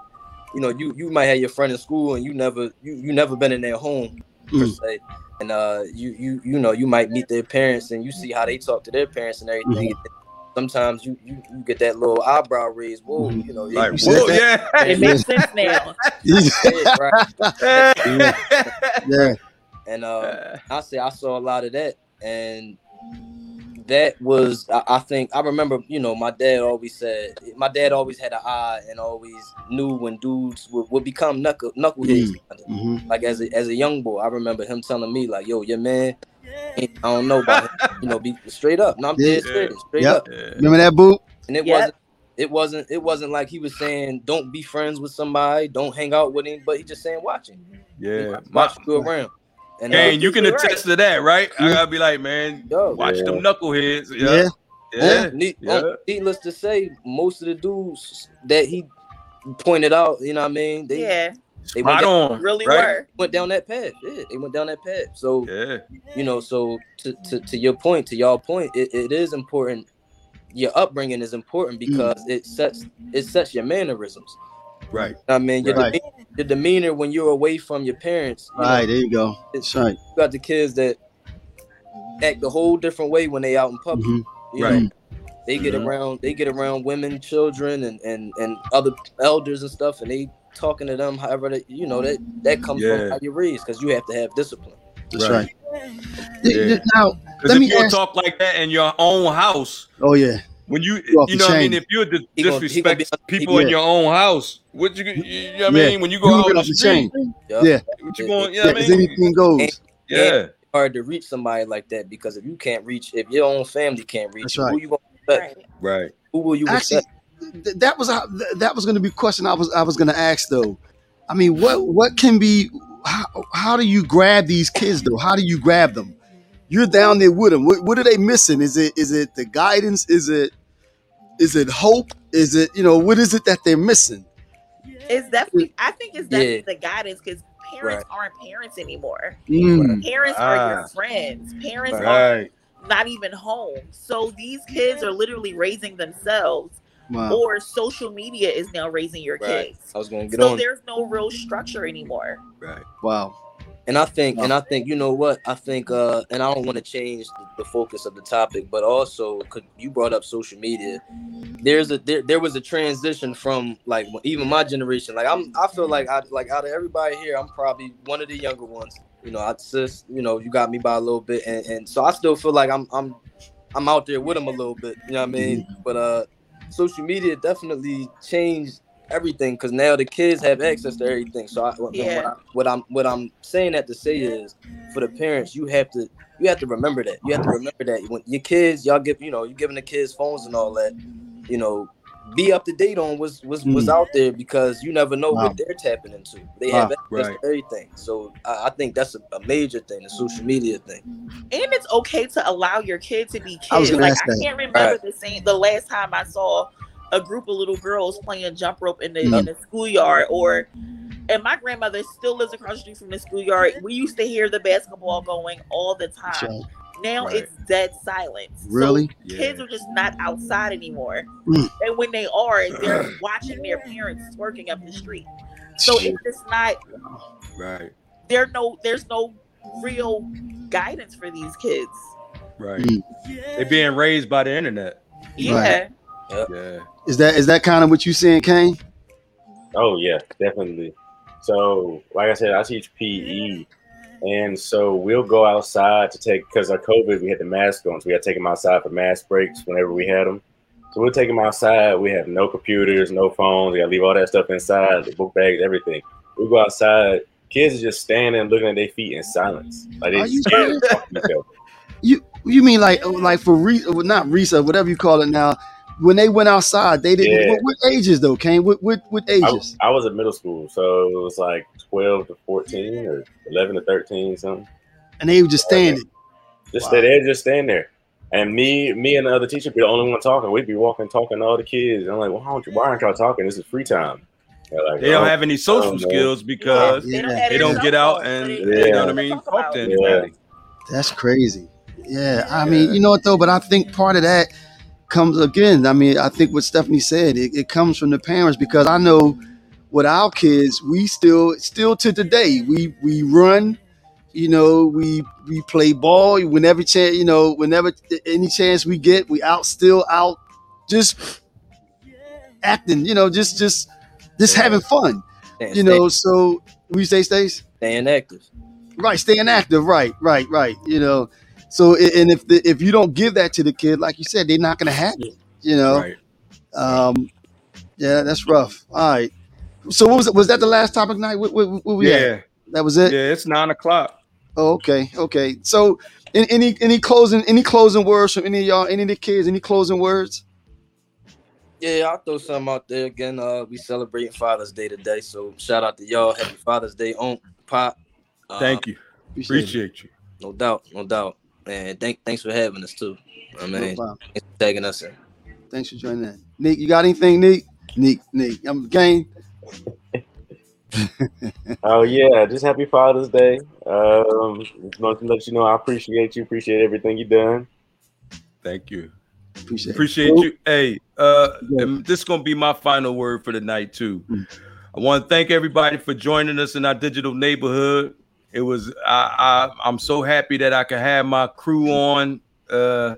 you know, you you might have your friend in school and you never you you never been in their home per Mm. se. And uh, you you you know, you might meet their parents and you see how they talk to their parents and everything. Sometimes you, you you get that little eyebrow raise. Whoa, you know, Like, you whoa, yeah. It makes sense now. Yeah, right. yeah. And um, I say I saw a lot of that, and that was I, I think I remember. You know, my dad always said my dad always had an eye and always knew when dudes would, would become knuckle knuckleheads. Mhm. Like as a as a young boy, I remember him telling me like, "Yo, your man, ain't- I don't know about him. You know, be straight up. No, I'm dead Yeah. serious, straight Yep. up." Remember that boot? And it Yep. wasn't. It wasn't. It wasn't like he was saying, "Don't be friends with somebody. Don't hang out with him." But he just saying, "Watch him. Yeah. My, Watch you around." And uh, you can You're right. attest to that, right? I gotta be like, man, Yo, watch Yeah. them knuckleheads. Yeah. Yeah. Yeah. Ne- Yeah. um, Needless to say, most of the dudes that he pointed out, you know what I mean? They, Yeah, they went down, on. really right? were. went down that path. Yeah, they went down that path. So, Yeah. you know, so to, to, to your point, to y'all point, it, it is important. Your upbringing is important because it sets it sets your mannerisms. Right. I mean, your, Right. demeanor, your demeanor when you're away from your parents. You know, Right, there you go. it's, right. you got the kids that act a whole different way when they out in public. Mhm. You Right. know, they get Mhm. around they get around women, children, and and and other elders and stuff, and they talking to them however that you know that that comes Yeah. from how you raised because you have to have discipline. That's Right. right. Yeah. Now, Because Let if me you ask- talk like that in your own house, oh yeah, when you You you know what I mean, if you dis- He gonna- he gonna disrespect be- people in your own house, what you, you, you know what I Yeah. mean? When you you go gonna out on the off the street, chain. Yup. Yeah, what Yeah, you going? You yeah, know what mean? anything goes. And- Yeah. Hard to reach somebody like that because if you can't reach, if your own family can't reach, That's you, right. who you gonna respect? Right. Right. Who will you Actually, respect? Th- that was a, th- that was going to be a question I was I was going to ask though. I mean, what what can be how, how do you grab these kids though? How do you grab them? You're down there with them. What, what are they missing? Is it is it the guidance? Is it is it hope? Is it you know what is it that they're missing? It's definitely. I think it's definitely Yeah. the guidance because parents aren't parents anymore. Mm, Parents are your Ah. friends. Parents are not even home. So these kids are literally raising themselves, wow. or social media is now raising your Right. kids. I was gonna get So on. there's no real structure anymore. Right. Wow. And I think, and I think, you know what? I think, uh, and I don't want to change the, the focus of the topic, but also, cause you brought up social media. There's a there, there was a transition from like even my generation. Like I'm, I feel like I like out of everybody here, I'm probably one of the younger ones. You know, I just, you know, you got me by a little bit, and, and so I still feel like I'm I'm I'm out there with them a little bit. You know what I mean? But uh, social media definitely changed everything because now the kids have access to everything. So I, what, Yeah. what, I, what I'm what I'm saying that to say is for the parents, you have to you have to remember that. You have to remember that when your kids, y'all give you know, you giving the kids phones and all that, you know, be up to date on what's what's, what's Mm. out there because you never know Wow. what they're tapping into. They Wow. have access Right. to everything. So I, I think that's a, a major thing, the social media thing. And it's okay to allow your kid to be I kids. gonna Like I that. can't remember the same the last time I saw a group of little girls playing jump rope in the Mm. in the schoolyard or and my grandmother still lives across the street from the schoolyard. We used to hear the basketball going all the time. right. Now Right. it's dead silence. So Really? kids Yeah. are just not outside anymore. Mm. And when they are, they're watching their parents twerking up the street. So it's just not Right. there no there's no real guidance for these kids. Right. Mm. They're being raised by the internet. Yeah. Yeah. Is that is that kind of what you're saying, Kane? Oh yeah, definitely. So, like I said, I teach PE, and so we'll go outside to take because our COVID, we had the mask on, so we had to take them outside for mask breaks whenever we had them. So we'll take them outside. We have no computers, no phones. We gotta leave all that stuff inside, the book bags, everything. We go outside. Kids are just standing, looking at their feet in silence, like they you scared serious? to talk to each other. You you mean like like for re, not research, whatever you call it now? When they went outside, they didn't. Yeah. What, what ages though, Kane? What what, what I, ages? I was in middle school, so it was like twelve to fourteen or eleven to thirteen, something. And they would just standing. Just Wow. stay there, just stand there. And me, me and the other teacher be the only one talking. We'd be walking, talking to all the kids. And I'm like, why, don't you, why aren't y'all talking? This is free time. They're like, They don't "Oh, have any social oh, skills because They don't Yeah. they don't get out and so you know what I mean, talk talk to it. anybody. That's crazy. Yeah, I mean, you know what though, but I think part of that comes again. I mean, I think what Stephanie said, it, it comes from the parents because I know with our kids, we still still to today, we we run, you know, we we play ball. Whenever chance, you know, whenever any chance we get, we out still out just acting, you know, just just just having fun. You know, so we say stays staying active. right staying active right right right you know. So and if the, if you don't give that to the kid like you said they're not gonna have it you know. Right. um yeah that's rough. All right so what was it was that the last topic night what, what, what we at? Yeah, that was it yeah, it's nine o'clock. oh, okay okay so any any closing any closing words from any of y'all any of the kids any closing words Yeah, I'll throw something out there again. Uh, we celebrating Father's Day today, so shout out to y'all. Happy Father's Day, on Pop. Uh, Thank you. Appreciate. Appreciate you. No doubt, no doubt. And thank, thanks for having us too. I mean, problem. thanks for tagging us in. thanks for joining in nick you got anything nick nick nick i'm game Oh yeah, just happy Father's Day. Um, just want to let you know I appreciate you, appreciate everything you done. Thank you. appreciate Appreciate you. Hey, uh, and this is gonna be my final word for the night too. Mm. I want to thank everybody for joining us in our digital neighborhood. It was I, I I'm so happy that I could have my crew on, uh,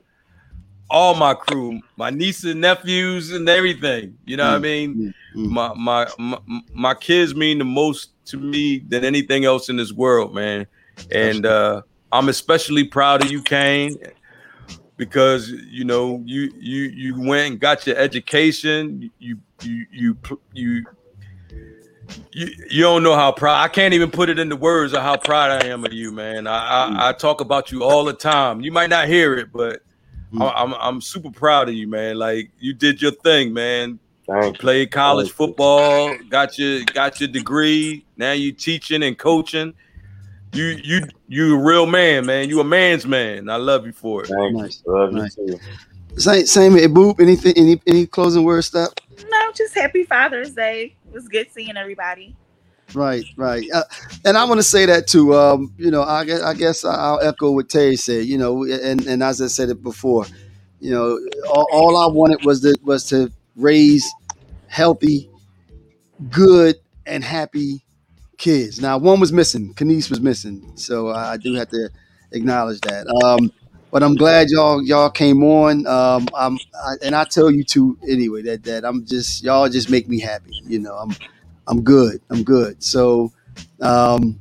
all my crew, my nieces and nephews and everything. You know what I mean? Mm, mm. My, my my my kids mean the most to me than anything else in this world, man. And uh, I'm especially proud of you, Kane, because you know you you you went and got your education. You you you you. You, you don't know how proud I can't even put it into words of how proud I am of you, man. I, I, I talk about you all the time. You might not hear it, but Mm. I'm, I'm I'm super proud of you, man. Like you did your thing, man. Thank you. Played college you. football, got your got your degree. Now you teaching and coaching. You you you a real man, man. You a man's man. I love you for it. Thank Nice. you. Love Nice. you too. Same, same. Hey, Boop. Anything? Any any closing words? Stuff. No, just happy Father's Day. It was good seeing everybody. Right, right. Uh, and I want to say that too. Um, you know, I guess I guess I'll echo what Terry said. You know, and and as I said it before, you know, all, all I wanted was to was to raise healthy, good, and happy kids. Now, one was missing. Kenise was missing, so I do have to acknowledge that. Um, but I'm glad y'all y'all came on. Um, I'm, I, and I tell you too anyway that that I'm just y'all just make me happy. You know, I'm I'm good. I'm good. So, um,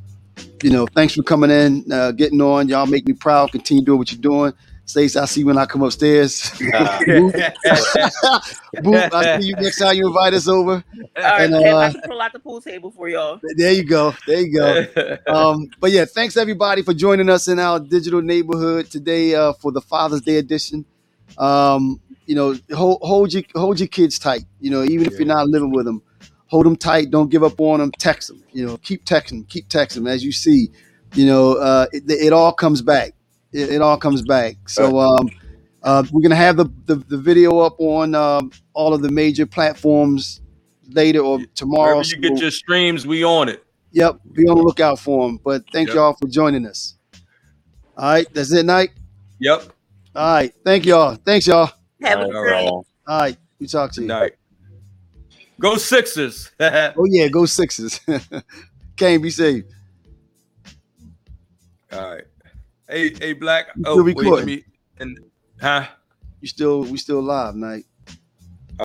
you know, thanks for coming in, uh, getting on. Y'all make me proud. Continue doing what you're doing. Stacey, I see you when I come upstairs. Boop, Boop, I see you next time you invite us over. All right, And, I'm uh, about to pull out the pool table for y'all. There you go. There you go. um, but yeah, thanks everybody for joining us in our digital neighborhood today uh, for the Father's Day edition. Um, you know, hold, hold your hold your kids tight. You know, even if you're not living with them, hold them tight. Don't give up on them. Text them. You know, keep texting. Keep texting. As you see, you know, uh, it, it all comes back. It, it all comes back. So um, uh, we're gonna have the, the the video up on um, all of the major platforms later or tomorrow. Wherever you get your streams, we on it. Yep, be on the lookout for them. But thank Yep. y'all for joining us. All right, that's it, night. Yep. All right, thank y'all. Thanks, y'all. Have a All good night. All right, we talk to you. night. Go Sixers. Oh yeah, go Sixers. Can't be safe. All right. Hey, hey, Black. You Oh, wait, me. And huh? You still we still live, night.